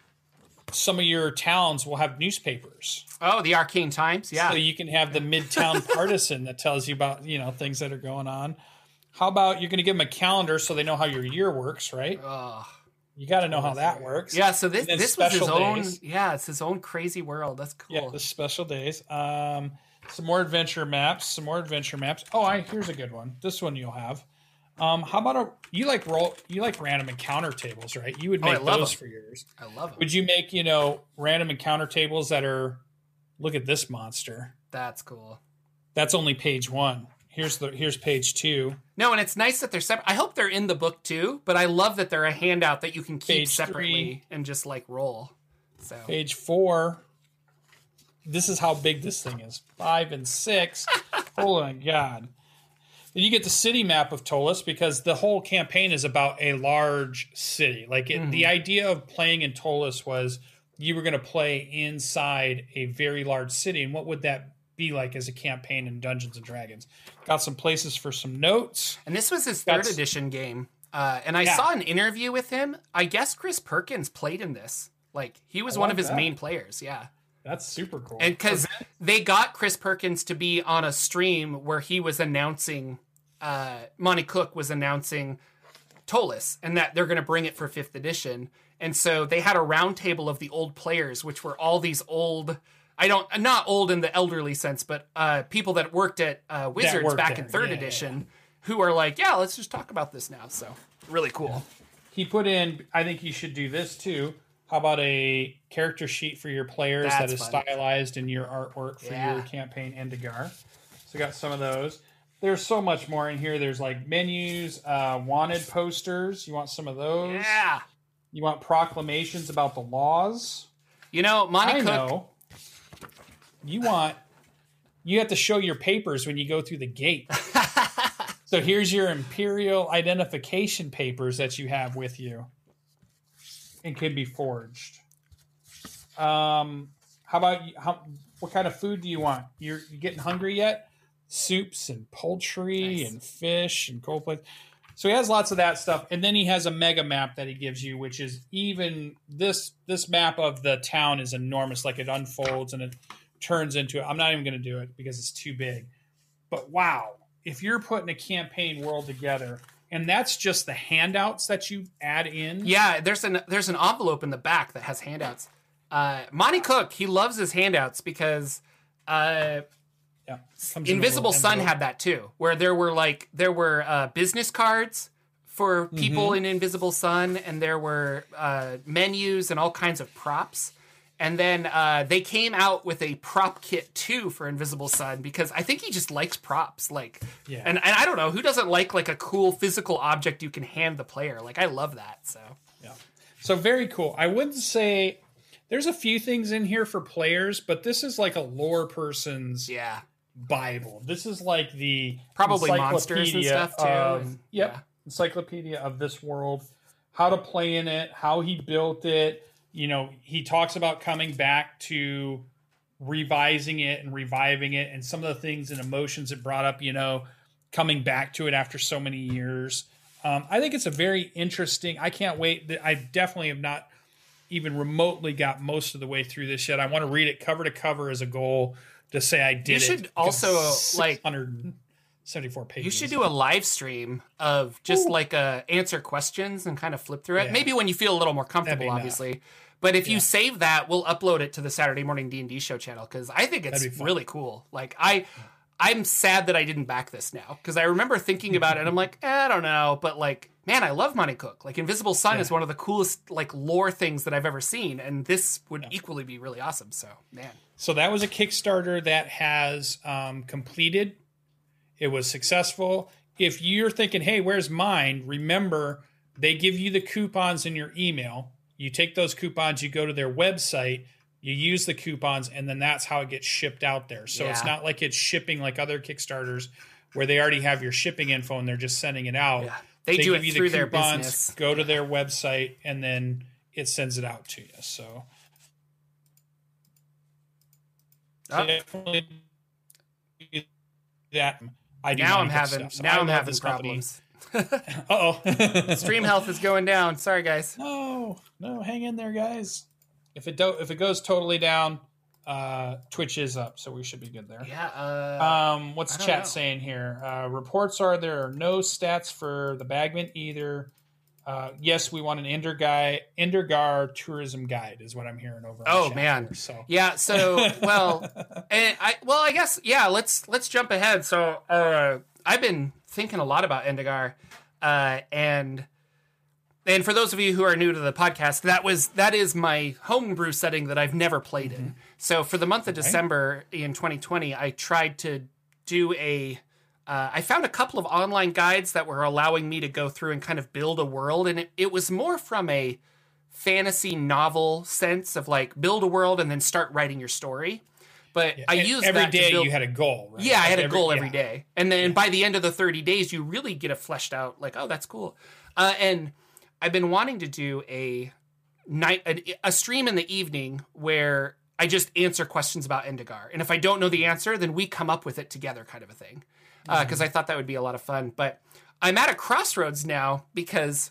some of your towns will have newspapers. Oh, the Arcane Times. Yeah. So you can have the Midtown Partisan that tells you about, you know, things that are going on. How about you're going to give them a calendar so they know how your year works, right? Ugh. You got to know how that works. Yeah, so this this was his special own. Yeah, it's his own crazy world. That's cool. Yeah, the special days. Um, some more adventure maps. Some more adventure maps. Oh, I here's a good one. This one you'll have. Um, how about a you like roll you like random encounter tables, right? You would Oh, make love those them. for yours. I love it. Would you make you know random encounter tables that are? Look at this monster. That's cool. That's only page one. Here's the here's page two. No, and it's nice that they're separate. I hope they're in the book too, but I love that they're a handout that you can keep Page separately three. and just like roll. So Page four. This is how big this thing is. Five and six. oh my god. Then you get the city map of Ptolus because the whole campaign is about a large city. Like it, the idea of playing in Ptolus was you were going to play inside a very large city, and what would that be like as a campaign in Dungeons and Dragons? Got some places for some notes. And this was his third edition game. Uh, and I Yeah. saw an interview with him. I guess Chris Perkins played in this. Like he was I one of his that. main players. Yeah. That's super cool. And because they got Chris Perkins to be on a stream where he was announcing, uh, Monty Cook was announcing Ptolus and that they're going to bring it for fifth edition. And so they had a roundtable of the old players, which were all these old. I don't not old in the elderly sense, but uh, people that worked at uh, Wizards worked back there. in third Yeah, yeah, edition, who are like, yeah, let's just talk about this now. So really cool. he put in i think you should do this too how about a character sheet for your players that That's is fun. stylized in your artwork for Yeah. your campaign endegar so we got some of those there's so much more in here. There's like menus uh, wanted posters. You want some of those? Yeah. you want proclamations about the laws? You know, Monty i Cook. know. You want you have to show your papers when you go through the gate. So here's your imperial identification papers that you have with you and can be forged. Um how about you how what kind of food do you want? You're you getting hungry yet soups and poultry Nice. and fish and cold plates so he has lots of that stuff and then he has a mega map that he gives you which is even this this map of the town is enormous like it unfolds and it turns into it i'm not even going to do it because it's too big but wow if you're putting a campaign world together and that's just the handouts that you add in. Yeah, there's an there's an envelope in the back that has handouts. Uh, Monty Cook, he loves his handouts because uh, yeah. Invisible Sun had that too, where there were like there were uh, business cards for people Mm-hmm. in Invisible Sun, and there were uh, menus and all kinds of props. And then uh, they came out with a prop kit too for Invisible Sun because I think he just likes props. Like, Yeah. and, and I don't know who doesn't like like a cool physical object you can hand the player. Like, I love that. So Yeah. So very cool. I wouldn't say there's a few things in here for players, but this is like a lore person's yeah, Bible. This is like the Probably monsters and stuff, too, of- yep, yeah. encyclopedia of this world. How to play in it, how he built it. You know, he talks about coming back to revising it and reviving it, and some of the things and emotions it brought up. You know, coming back to it after so many years. Um, I think it's a very interesting. I can't wait. I definitely have not even remotely got most of the way through this yet. I want to read it cover to cover as a goal to say I did You should also, like- 174 pages. You should do a live stream of just like uh, answer questions and kind of flip through it. Yeah. Maybe when you feel a little more comfortable, enough. obviously. But if Yeah. you save that, we'll upload it to the Saturday morning D and D show channel because I think it's really cool. Like I, I'm sad that I didn't back this now because I remember thinking about it and I'm like, eh, I don't know, but like, man, I love Monty Cook. Like Invisible Sun Yeah. is one of the coolest like lore things that I've ever seen, and this would equally be really awesome. So man, So that was a Kickstarter that has um, completed. It was successful. If you're thinking, hey, where's mine? Remember, they give you the coupons in your email. You take those coupons, you go to their website, you use the coupons, and then that's how it gets shipped out there. So it's not like it's shipping like other Kickstarters where they already have your shipping info and they're just sending it out. Yeah. They do give it you the through their coupons, business. Go to their website, and then it sends it out to you. So Oh. definitely that I do now I'm having. So now I I'm having problems. Uh-oh. Stream health is going down. Sorry, guys. No, no, hang in there, guys. If it do, if it goes totally down, uh, Twitch is up, so we should be good there. Yeah. Uh, Um, what's chat know. saying here? Uh, reports are there are no stats for the Bagman either. Uh, yes, we want an Ender guy, Endergar tourism guide is what I'm hearing over. Oh, man. here, so yeah. So well, and I well I guess yeah. Let's let's jump ahead. So uh, I've been thinking a lot about Endigar, uh, and and for those of you who are new to the podcast, that was that is my homebrew setting that I've never played in. So for the month of December in 2020, I tried to do a. Uh, I found a couple of online guides that were allowing me to go through and kind of build a world, and it, it was more from a fantasy novel sense of like build a world and then start writing your story. But I And used every that to day build- you had a goal. Right? yeah, I had Like a goal yeah. every day, and then by the end of the thirty days, you really get a fleshed out like, oh, that's cool. Uh, and I've been wanting to do a night a, a stream in the evening where I just answer questions about Endigar, and if I don't know the answer, then we come up with it together, kind of a thing. Because I thought that would be a lot of fun. But I'm at a crossroads now because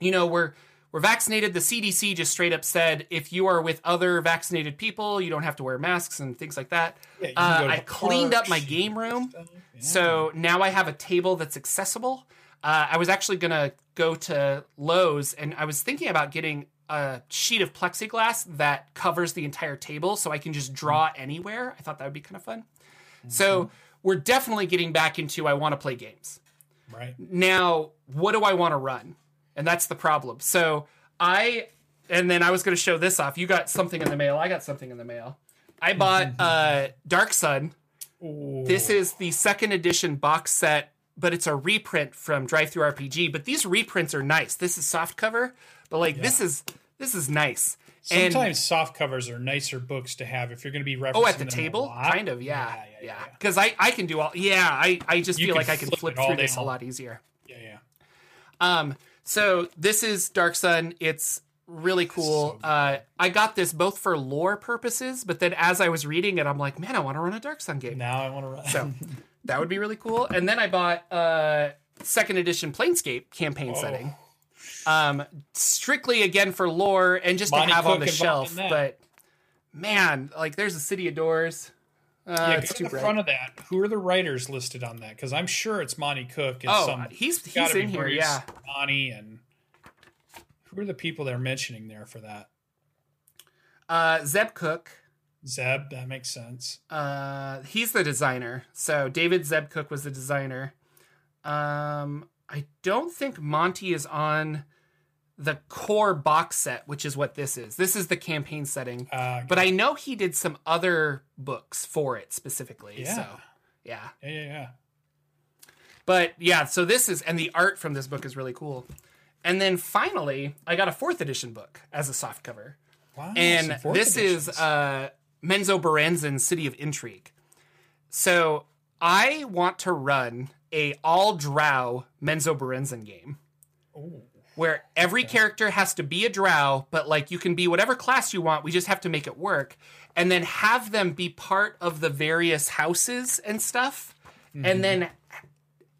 you know we're we're vaccinated the cdc just straight up said if you are with other vaccinated people you don't have to wear masks and things like that Yeah, uh, i cleaned up my game room. Yeah. so now i have a table that's accessible uh, i was actually going to go to lowes and i was thinking about getting a sheet of plexiglass that covers the entire table so i can just draw anywhere. I thought that would be kind of fun so we're definitely getting back into i want to play games. Right. now what do i want to run? And that's the problem. So i and then i was going to show this off. You got something in the mail. I got something in the mail. I bought uh dark sun. Ooh. this is the second edition box set but it's a reprint from drive through rpg but these reprints are nice this is soft cover but like this is this is nice and Sometimes soft covers are nicer books to have if you're going to be referencing oh at the table kind of yeah yeah, yeah yeah. because i i can do all yeah i i just You feel like i can flip flip it all through this a lot easier yeah, yeah. Um, so this is Dark Sun. It's really cool. So uh, I got this both for lore purposes, but then as I was reading it, I'm like, man, I want to run a Dark Sun game. Now I want to run. So that would be really cool. And then I bought uh, second edition Planescape campaign Oh. setting. Um, strictly again for lore and just Monty to have on the shelf. But man, like there's a City of Doors. Uh, yeah, it's too the bright. front of that. Who are the writers listed on that? Because I'm sure it's Monty Cook and Oh, some. he's it's gotta he's in here. Yeah. Monty and who are the people they're mentioning there for that? Uh, Zeb Cook. Zeb, that makes sense. Uh, he's the designer. So David Zeb Cook was the designer. Um, I don't think Monty is on the core box set, which is what this is. This is the campaign setting. Uh, But I know he did some other books for it specifically. Yeah. So yeah. yeah, yeah, yeah. But yeah, so this is and the art from this book is really cool. And then finally, I got a fourth edition book as a soft cover. Wow. and this editions. is uh, Menzoberranzan City of Intrigue. So I want to run a all drow Menzoberranzan game Ooh. where every character has to be a drow, but like you can be whatever class you want. We just have to make it work, and then have them be part of the various houses and stuff, and then mm-hmm.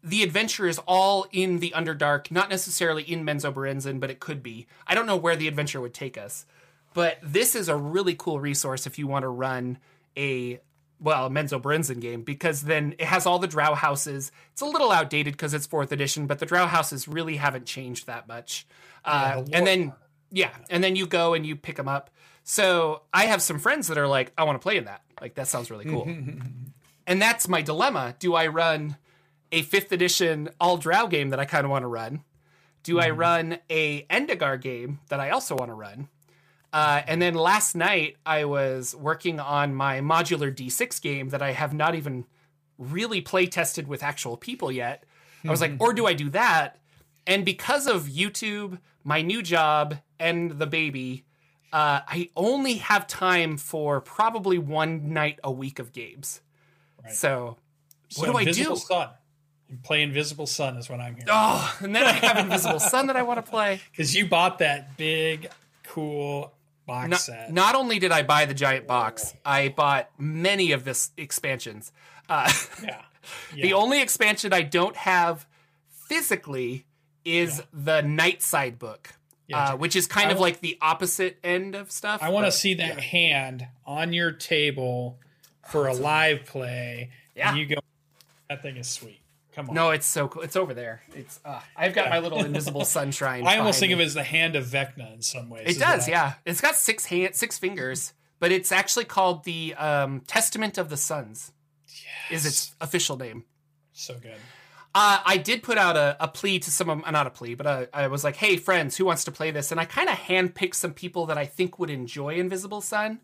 the adventure is all in the Underdark, not necessarily in Menzoberranzan, but it could be. I don't know where the adventure would take us, but this is a really cool resource if you want to run a well, Menzoberranzan game because then it has all the Drow houses. It's a little outdated because it's fourth edition, but the Drow houses really haven't changed that much. Uh, the and then yeah, and then you go and you pick them up. So I have some friends that are like, I want to play in that. Like that sounds really cool. and that's my dilemma. Do I run a fifth edition all drow game that I kind of want to run? Do I run a Endigar game that I also want to run? Uh, and then last night I was working on my modular D6 game that I have not even really play tested with actual people yet. I was like, or do I do that? And because of YouTube, my new job, and the baby, uh, I only have time for probably one night a week of games. Right. So, what So do I do? Sun. You play Invisible Sun is what I'm hearing. Oh, and then I have Invisible Sun that I want to play. Because you bought that big, cool box Not, set. not only did I buy the giant box, I bought many of this expansions. Uh, yeah. The only expansion I don't have physically is the Night Side book, Yeah, uh, which is kind I of like the opposite end of stuff. I want to see that hand on your table for a live play. Yeah. And you go, that thing is sweet. Come on. No, it's so cool. It's over there. It's uh, I've got my little invisible sunshine. I almost think behind of it as the hand of Vecna in some ways. It does, I- yeah. It's got six hand, six fingers, but it's actually called the um, Testament of the Suns. Is its official name. So good. Uh, I did put out a, a plea to some of uh, not a plea, but I, I was like, "Hey, friends, who wants to play this?" And I kind of handpicked some people that I think would enjoy Invisible Sun,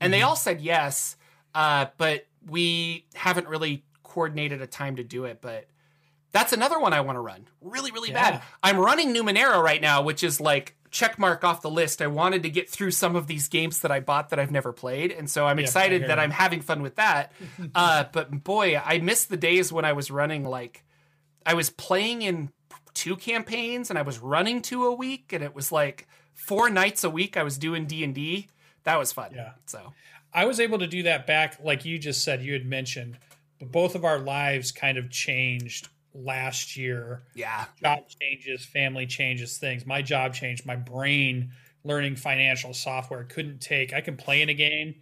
and they all said yes. Uh, but we haven't really coordinated a time to do it. But that's another one I want to run, really, really Yeah. bad. I'm running Numenera right now, which is like check mark off the list. I wanted to get through some of these games that I bought that I've never played, and so I'm Yep, excited that. I'm having fun with that. uh, but boy, I miss the days when I was running like I was playing in two campaigns and I was running two a week, and it was like four nights a week I was doing D and D. That was fun. Yeah. So I was able to do that back, like you just said, you had mentioned, but both of our lives kind of changed last year. yeah, Job changes, family changes, things. My job changed. My brain learning financial software couldn't take. I can play in a game.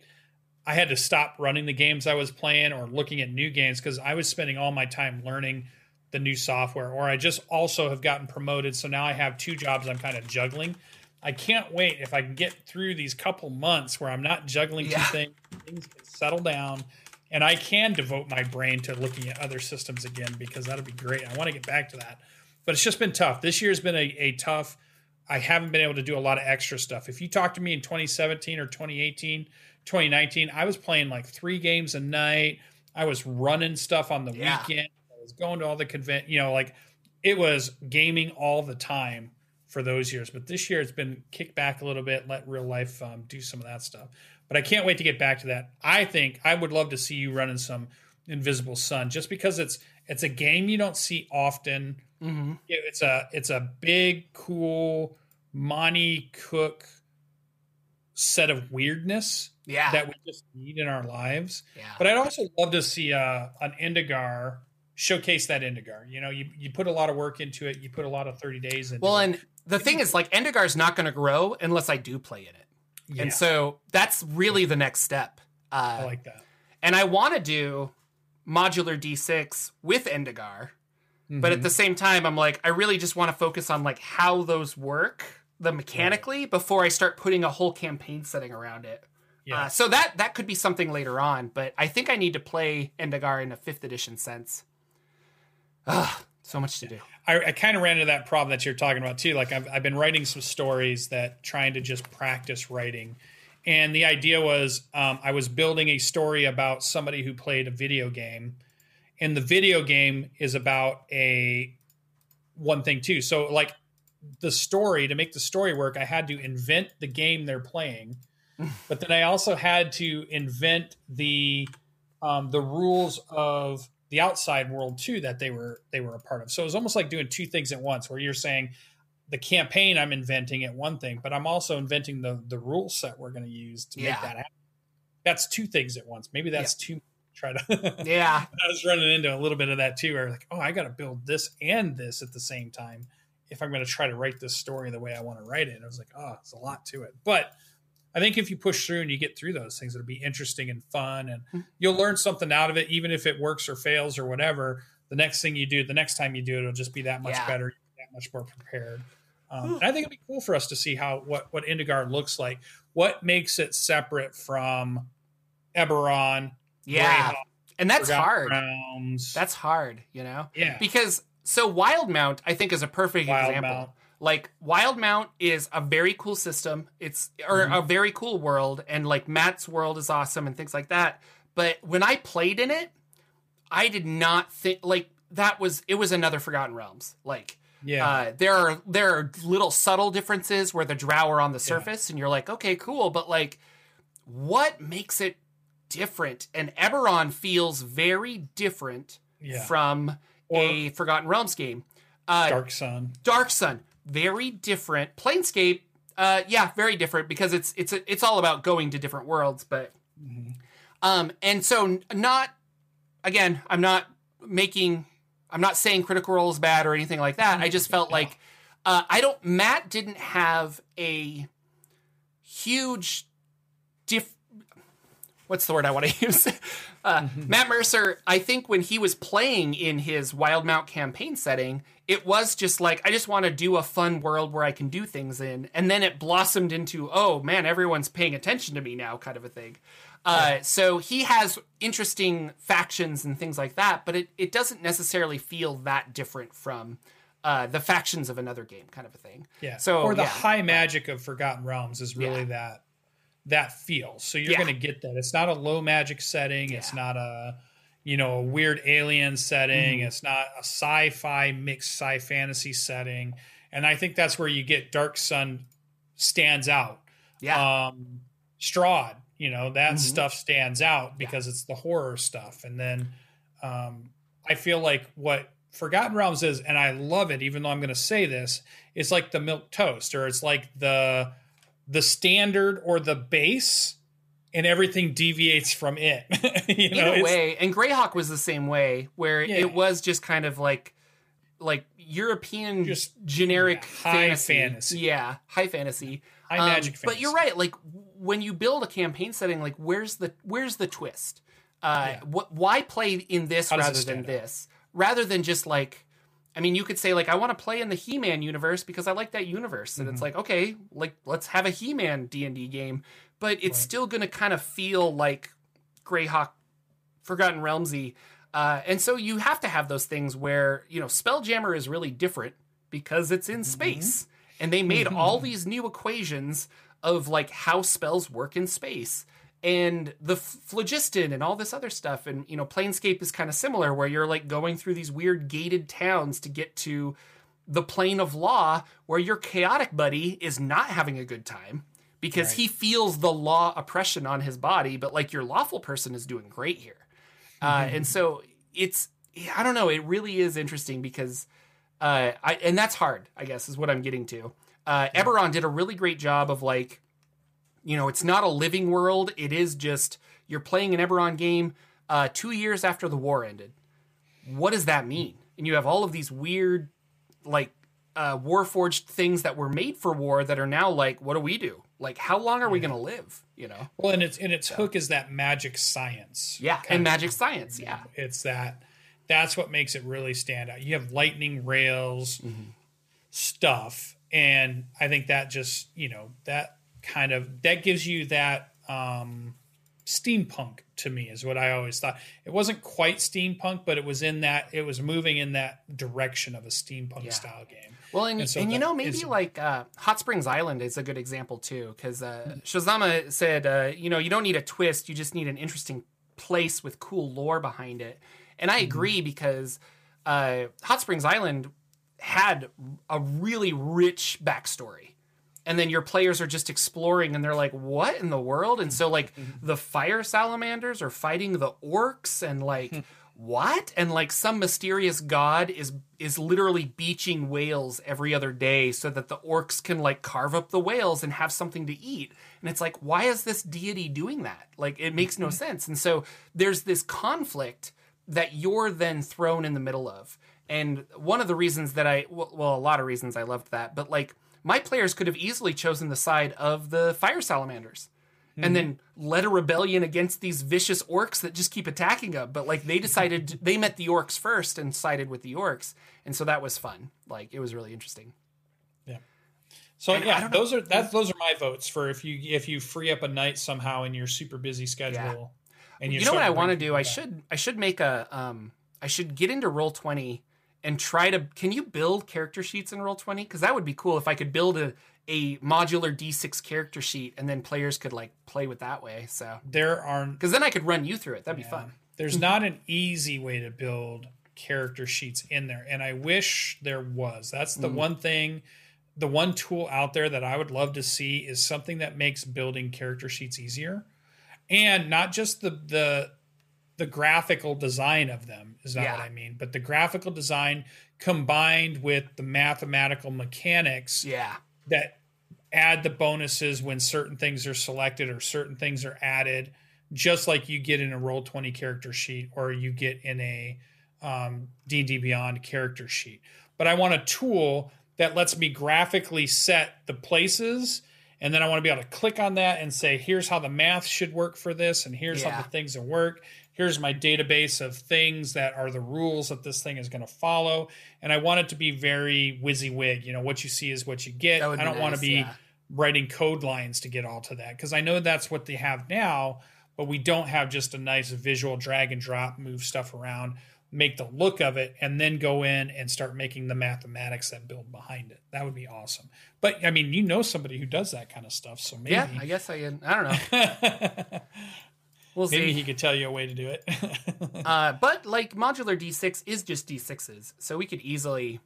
I had to stop running the games I was playing or looking at new games because I was spending all my time learning the new software. Or I just also have gotten promoted. So now I have two jobs I'm kind of juggling. I can't wait if I can get through these couple months where I'm not juggling Yeah. two things, things can settle down, and I can devote my brain to looking at other systems again because that'll be great. I want to get back to that, but it's just been tough. This year's been a, a tough. I haven't been able to do a lot of extra stuff. If you talk to me in 2017 or 2018, 2019, I was playing like three games a night. I was running stuff on the Yeah. weekend. I was going to all the convent, you know, like it was gaming all the time for those years. But this year it's been kicked back a little bit, let real life um, do some of that stuff. But I can't wait to get back to that. I think I would love to see you running some Invisible Sun just because it's it's a game you don't see often. hmm It- It's a it's a big, cool Monty Cook set of weirdness yeah, that we just need in our lives. yeah. But I'd also love to see uh, an Indigar showcase that Indigar. You know, you, you put a lot of work into it. You put a lot of 30 days into well, and the thing is, like Endigar's not going to grow unless I do play in it, Yeah, and so that's really the next step. Uh, I like that. and I want to do modular D6 with Endigar, Mm-hmm. but at the same time, I'm like, I really just want to focus on like how those work, the mechanically, before I start putting a whole campaign setting around it. Yeah. Uh, so that that could be something later on, but I think I need to play Endigar in a fifth edition sense. Ugh, so much to do. I, I kind of ran into that problem that you're talking about too. Like I've, I've been writing some stories that trying to just practice writing, and the idea was um, I was building a story about somebody who played a video game, and the video game is about a one thing too. So like the story to make the story work, I had to invent the game they're playing, but then I also had to invent the um, the rules of the outside world too that they were they were a part of. So it was almost like doing two things at once, where you're saying the campaign I'm inventing at one thing, but I'm also inventing the the rule set we're going to use to Yeah. make that happen. That's two things at once. Maybe that's too try to. Yeah, I was running into a little bit of that too, where like, oh, I got to build this and this at the same time if I'm going to try to write this story the way I want to write it. I was like, oh, it's a lot to it, but. I think if you push through and you get through those things, it'll be interesting and fun, and you'll learn something out of it, even if it works or fails or whatever. The next thing you do, the next time you do it, it'll just be that much Yeah. better, that much more prepared. Um, I think it'd be cool for us to see how what what Indigar looks like. What makes it separate from Eberron? yeah, Greyhawk, and that's Forgotten hard. Realms? That's hard, you know. yeah. because so Wildemount I think is a perfect Wild example. Mount. Like Wildemount is a very cool system. It's or a very cool world, and like Matt's world is awesome and things like that. But when I played in it, I did not think like that was it was another Forgotten Realms. Like Yeah. uh, there are there are little subtle differences where the Drow are on the surface, and you're like, okay, cool, but like, what makes it different? And Eberron feels very different yeah. from a Forgotten Realms game. Uh, Dark Sun. Dark Sun, very different. Planescape, uh, yeah, very different because it's it's it's all about going to different worlds. But um, and so not again, I'm not making, I'm not saying Critical Role is bad or anything like that. I just felt like uh, I don't. Matt didn't have a huge diff. What's the word I want to use? Uh, Matt Mercer, I think when he was playing in his Wildemount campaign setting, it was just like, I just want to do a fun world where I can do things in. And then it blossomed into, oh man, everyone's paying attention to me now, kind of a thing. Uh, so he has interesting factions and things like that, but it, it doesn't necessarily feel that different from uh, the factions of another game, kind of a thing. Yeah. So, or the yeah. high magic of Forgotten Realms is really Yeah. that that feel. So you're Yeah. going to get that. It's not a low magic setting. It's not a you know a weird alien setting. Mm-hmm. It's not a sci-fi mixed sci fantasy setting. And I think that's where you get Dark Sun stands out. Yeah. Um, Strahd, you know that Mhm. stuff stands out because it's the horror stuff. And then um, I feel like what Forgotten Realms is, and I love it, even though I'm going to say this, it's like the milk toast, or it's like the the standard or the base, and everything deviates from it. you in know, a way and greyhawk was the same way where Yeah. it was just kind of like like european Just, generic yeah, high fantasy. fantasy. yeah high fantasy high Um, magic. but you're right like when you build a campaign setting like where's the where's the twist uh Yeah. what why play in this How rather than this rather than just like I mean, you could say like I want to play in the He-Man universe because I like that universe, and it's Mm-hmm. like okay, like let's have a He-Man D and D game, but it's still going to kind of feel like Greyhawk, Forgotten Realmsy, uh, and so you have to have those things where you know Spelljammer is really different because it's Mm-hmm. in space, and they made all these new equations of like how spells work in space. And the phlogiston and all this other stuff, and you know, Planescape is kind of similar, where you're like going through these weird gated towns to get to the plane of law, where your chaotic buddy is not having a good time because Right. he feels the law oppression on his body, but like your lawful person is doing great here. Uh, and so it's, I don't know, it really is interesting because, uh, I, and that's hard, I guess, is what I'm getting to. Uh, Eberron did a really great job of like, you know, it's not a living world. It is just you're playing an Eberron game uh, two years after the war ended. What does that mean? And you have all of these weird, like, uh, Warforged things that were made for war that are now like, what do we do? Like, how long are we going to live? You know? Well, and its and its hook is that magic science. Yeah, and of- magic science. Yeah, It's that that's what makes it really stand out. You have lightning rails Mm-hmm. stuff, and I think that just you know that kind of that gives you that um, steampunk to me is what I always thought. It wasn't quite steampunk, but it was in that it was moving in that direction of a steampunk Yeah. style game. Well, and, And and, you know, maybe is- like uh, Hot Springs Island is a good example too, because Mm-hmm. uh, Shazama said, uh, you know, you don't need a twist, you just need an interesting place with cool lore behind it. And Mm-hmm. I agree because uh, Hot Springs Island had a really rich backstory. And then your players are just exploring and they're like, what in the world? And so, like, Mm-hmm. the fire salamanders are fighting the orcs and, like, what? And like some mysterious god is is literally beaching whales every other day so that the orcs can like carve up the whales and have something to eat. And it's like why is this deity doing that? Like it makes no sense. And so there's this conflict that you're then thrown in the middle of. And one of the reasons that i well, well a lot of reasons i loved that but like my players could have easily chosen the side of the fire salamanders and then led a rebellion against these vicious orcs that just keep attacking them. But like they decided they met the orcs first and sided with the orcs, and so that was fun. Like it was really interesting. Yeah. So And yeah, don't know- those are that's those are my votes for if you if you free up a night somehow in your super busy schedule. And you know what I want to do? I should I should make a um I should get into roll twenty and try to. Can you build character sheets in roll twenty? Because that would be cool if I could build a a modular D6 character sheet and then players could like play with that way. So There are because then I could run you through it. That'd be fun. There's not an easy way to build character sheets in there, and I wish there was. That's the Mm. one thing, the one tool out there that I would love to see is something that makes building character sheets easier, and not just the the the graphical design of them is not Yeah. what I mean, but the graphical design combined with the mathematical mechanics Yeah. that add the bonuses when certain things are selected or certain things are added, just like you get in a roll twenty character sheet or you get in a um, D&D Beyond character sheet. But I want a tool that lets me graphically set the places, and then I want to be able to click on that and say, "Here's how the math should work for this, and here's Yeah. how the things that work." Here's my database of things that are the rules that this thing is going to follow, and I want it to be very WYSIWYG. You know, what you see is what you get. I don't want to be yeah. writing code lines to get all to that because I know that's what they have now, but we don't have just a nice visual drag and drop, move stuff around, make the look of it, and then go in and start making the mathematics that build behind it. That would be awesome. But I mean, you know somebody who does that kind of stuff, so maybe Yeah. I guess I. can- I don't know. We'll maybe see. he could tell you a way to do it. Uh, but like modular D6 is just D6s, so we could easily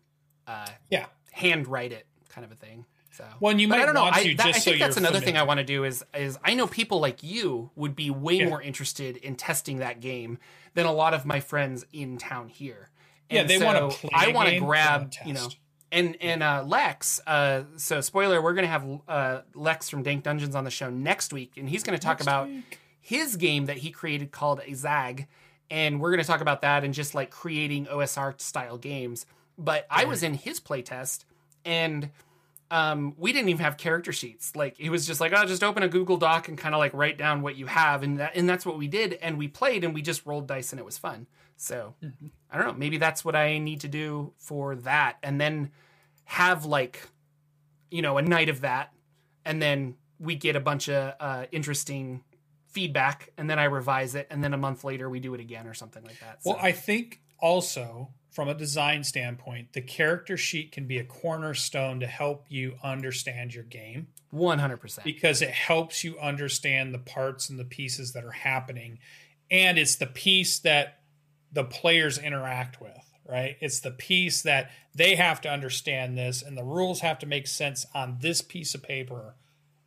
uh, yeah. hand write it, kind of a thing. So, Well, and you But might I don't know. want I, that- I so think that's you're another thing I want to do is is I know people like you would be way Yeah. more interested in testing that game than a lot of my friends in town here. Yeah, And they so wanna play I want to grab, you know, and and uh, Lex. Uh, so spoiler, we're gonna have uh, Lex from Dank Dungeons on the show next week, and he's gonna talk Next about week. his game that he created called a Zag, and we're going to talk about that and just like creating OSR style games. But I was in his playtest, and um, we didn't even have character sheets. Like it was just like, "Oh, just open a Google Doc and kind of like write down what you have," and that and that's what we did. And we played and we just rolled dice and it was fun. So I don't know. Maybe that's what I need to do for that, and then have like you know a night of that, and then we get a bunch of uh, interesting feedback and then I revise it and then a month later we do it again or something like that. So, Well, I think also from a design standpoint, the character sheet can be a cornerstone to help you understand your game 100%. because it helps you understand the parts and the pieces that are happening. And it's the piece that the players interact with, right? It's the piece that they have to understand this and the rules have to make sense on this piece of paper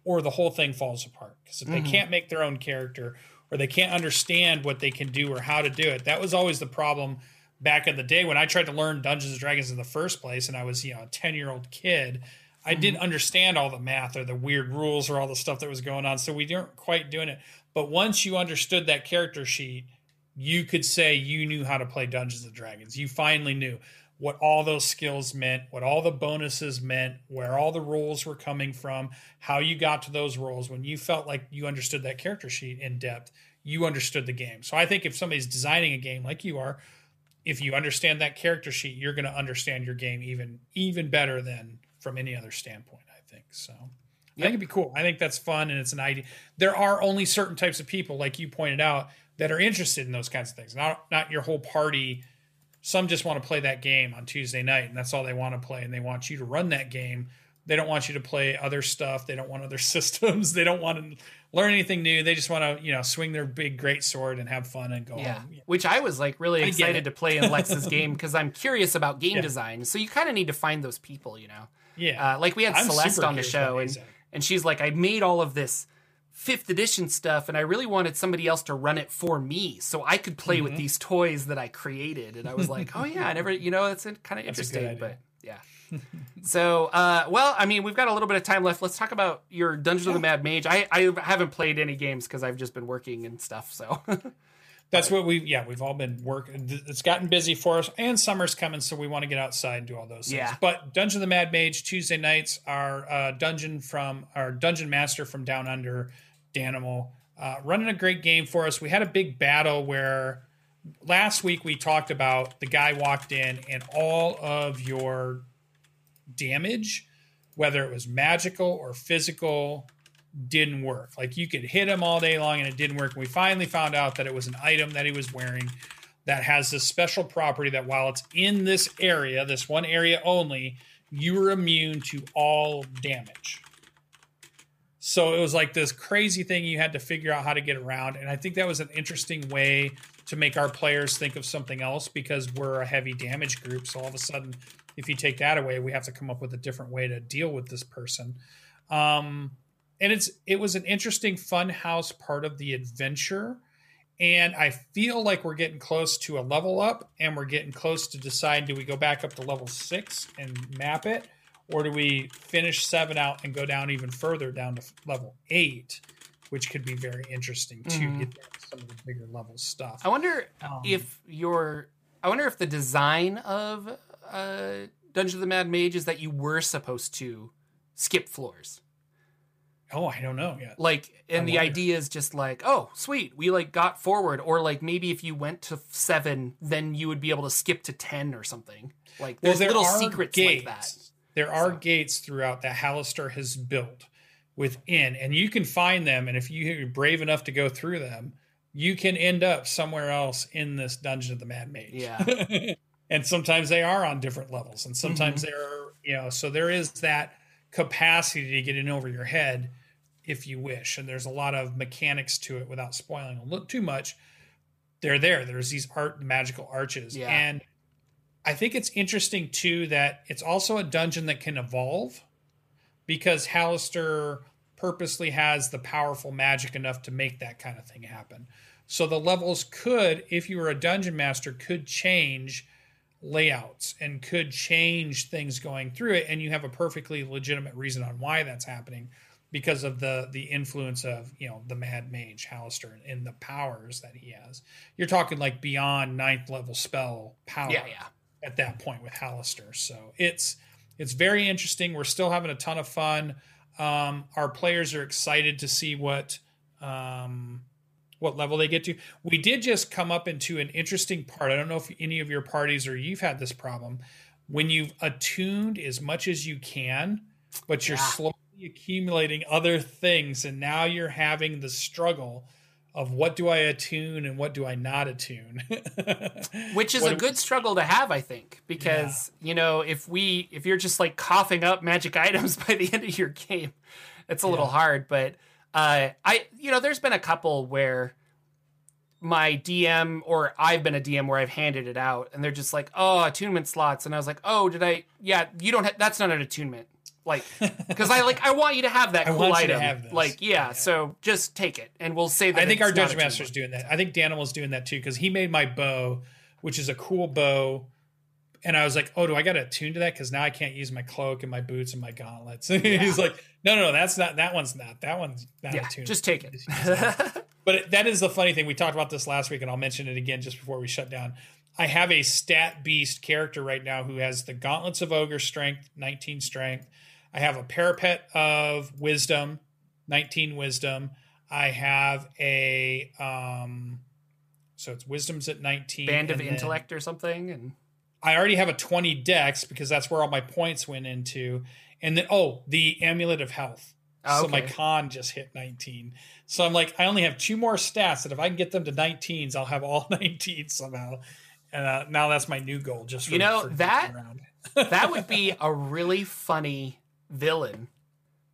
or the whole thing falls apart. Because if Mhm. they can't make their own character or they can't understand what they can do or how to do it, that was always the problem back in the day when I tried to learn Dungeons and Dragons in the first place and I was, you know, a 10 year old kid. I didn't mm-hmm. understand all the math or the weird rules or all the stuff that was going on. So we weren't quite doing it. But once you understood that character sheet, you could say you knew how to play Dungeons and Dragons. You finally knew. what all those skills meant, what all the bonuses meant, where all the roles were coming from, how you got to those roles. When you felt like you understood that character sheet in depth, you understood the game. So I think if somebody's designing a game like you are, if you understand that character sheet, you're going to understand your game even even better than from any other standpoint. I think so. Yep. I think it'd be cool. I think that's fun and it's an idea. There are only certain types of people, like you pointed out, that are interested in those kinds of things. Not not your whole party some just want to play that game on Tuesday night, and that's all they want to play, and they want you to run that game. They don't want you to play other stuff. They don't want other systems. They don't want to learn anything new. They just want to, you know, swing their big great sword and have fun and go yeah. home. Which I was like really excited to play in Lex's game because I'm curious about game yeah. design. So you kind of need to find those people, you know. Yeah. Uh, like we had I'm Celeste on the show, and and she's like, I made all of this fifth edition stuff and I really wanted somebody else to run it for me so I could play mm-hmm. with these toys that I created. And I was like, oh yeah, I never, you know, it's kind of interesting, but yeah. so, uh, well, I mean, we've got a little bit of time left. Let's talk about your Dungeon yeah. of the Mad Mage. I, I haven't played any games because I've just been working and stuff. So that's what we, yeah, we've all been working. It's gotten busy for us and summer's coming. So we want to get outside and do all those things. Yeah. But Dungeon of the Mad Mage Tuesday nights, our uh, dungeon from our dungeon master from down under Danimal, uh, running a great game for us. We had a big battle where last week we talked about the guy walked in and all of your damage, whether it was magical or physical, didn't work. Like you could hit him all day long and it didn't work. And we finally found out that it was an item that he was wearing that has this special property that while it's in this area, this one area only, you are immune to all damage. So it was like this crazy thing you had to figure out how to get around. And I think that was an interesting way to make our players think of something else because we're a heavy damage group. So all of a sudden, if you take that away, we have to come up with a different way to deal with this person. Um, and it's it was an interesting fun house part of the adventure. And I feel like we're getting close to a level up and we're getting close to decide do we go back up to level six and map it? or do we finish seven out and go down even further down to level eight, which could be very interesting to mm-hmm. get some of the bigger level stuff. I wonder um, if your I wonder if the design of uh, Dungeon of the Mad Mage is that you were supposed to skip floors. Oh, I don't know yet. Like, and the idea is just like, oh, sweet, we like got forward, or like maybe if you went to seven, then you would be able to skip to ten or something. Like, there's well, there little secrets gates. like that there are so. gates throughout that Halaster has built within, and you can find them. And if you're brave enough to go through them, you can end up somewhere else in this dungeon of the Mad Mage. Yeah. and sometimes they are on different levels, and sometimes mm-hmm. they're, you know, so there is that capacity to get in over your head if you wish. And there's a lot of mechanics to it without spoiling a little too much. They're there. There's these art magical arches. Yeah. And I think it's interesting too that it's also a dungeon that can evolve because Halaster purposely has the powerful magic enough to make that kind of thing happen. So the levels could, if you were a dungeon master, could change layouts and could change things going through it and you have a perfectly legitimate reason on why that's happening because of the the influence of you know the mad mage Halaster and the powers that he has you're talking like beyond ninth level spell power yeah yeah at that point with Halaster. So it's it's very interesting. We're still having a ton of fun. Um, our players are excited to see what um, what level they get to. We did just come up into an interesting part. I don't know if any of your parties or you've had this problem when you've attuned as much as you can, but you're yeah. slowly accumulating other things, and now you're having the struggle of what do I attune and what do I not attune. Which is a good we... struggle to have, I think, because yeah. you know if we if you're just like coughing up magic items by the end of your game, it's a yeah. little hard. But uh, I you know there's been a couple where my DM or I've been a DM where I've handed it out and they're just like, oh, attunement slots, and I was like, oh, did I? Yeah, you don't. Ha- that's not an attunement like because I like I want you to have that cool item. Like yeah, yeah, so just take it, and we'll say that. I think our Dungeon Master's doing that. I think Danimal's doing that too because he made my bow, which is a cool bow, and I was like, oh, do I got to attune to that? Because now I can't use my cloak and my boots and my gauntlets. Yeah. He's like, no, no, no, that's not. That one's not. That one's not yeah, attuned. Just take it. but that is the funny thing. We talked about this last week, and I'll mention it again just before we shut down. I have a stat beast character right now who has the gauntlets of ogre strength, 19 strength. I have a periapt of wisdom, 19 wisdom. I have a um so it's wisdom's at 19. Band of intellect or something and I already have a 20 dex because that's where all my points went into. And then oh, the amulet of health. Oh, So my con just hit 19. So I'm like, I only have two more stats that if I can get them to 19s, I'll have all 19 somehow. And uh, now that's my new goal. Just for, You know, that- that would be a really funny villain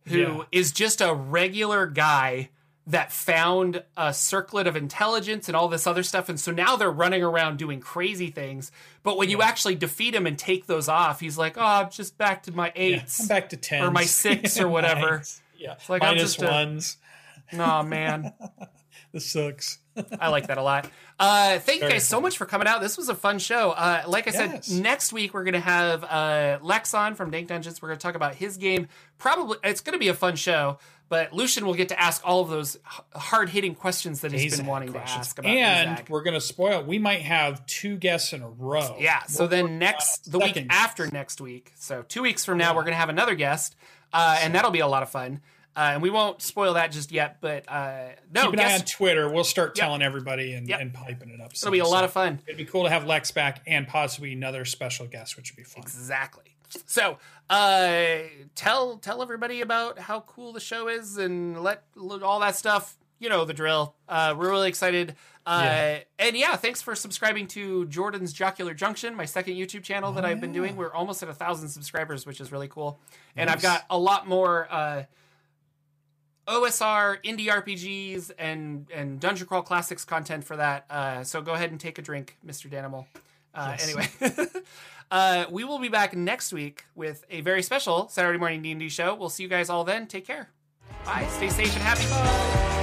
who is Yeah. just a regular guy that found a circlet of intelligence and all this other stuff and so now they're running around doing crazy things but when you actually defeat him and take those off he's like oh i'm just back to my Yeah, eights I'm back to 10 or my six or whatever. Yeah, like I'm minus just a- ones. oh man This sucks. I like that a lot. Uh, thank you Very guys so much for coming out. This was a fun show. Uh, like I Yes. said, next week we're going to have uh, Lex on from Dank Dungeons. We're going to talk about his game. Probably it's going to be a fun show, but Lucien will get to ask all of those hard hitting questions that he's been wanting questions. to ask about. and we're going to spoil. We might have two guests in a row. Yeah. So We're then next on the week after next week, so two weeks from now, Yeah. we're gonna have another guest, uh, and that'll be a lot of fun. Uh, and we won't spoil that just yet, but uh, no, Keep an eye on Twitter. We'll start Yep. telling everybody and, Yep. and piping it up. it'll be a lot of fun. It'd be cool to have Lex back and possibly another special guest, which would be fun. Exactly. So, uh, tell tell everybody about how cool the show is, and let, let all that stuff. You know the drill. Uh, we're really excited. Uh, Yeah. And yeah, thanks for subscribing to Jordan's Jocular Junction, my second YouTube channel that Oh, I've been yeah. doing. We're almost at a thousand subscribers, which is really cool. And I've got a lot more uh, OSR, indie RPGs, and and Dungeon Crawl Classics content for that. Uh, so go ahead and take a drink, Mr. Danimal. Uh, Yes. Anyway, uh, we will be back next week with a very special Saturday morning D&D show. We'll see you guys all then. Take care. Bye. Stay safe and happy. Bye.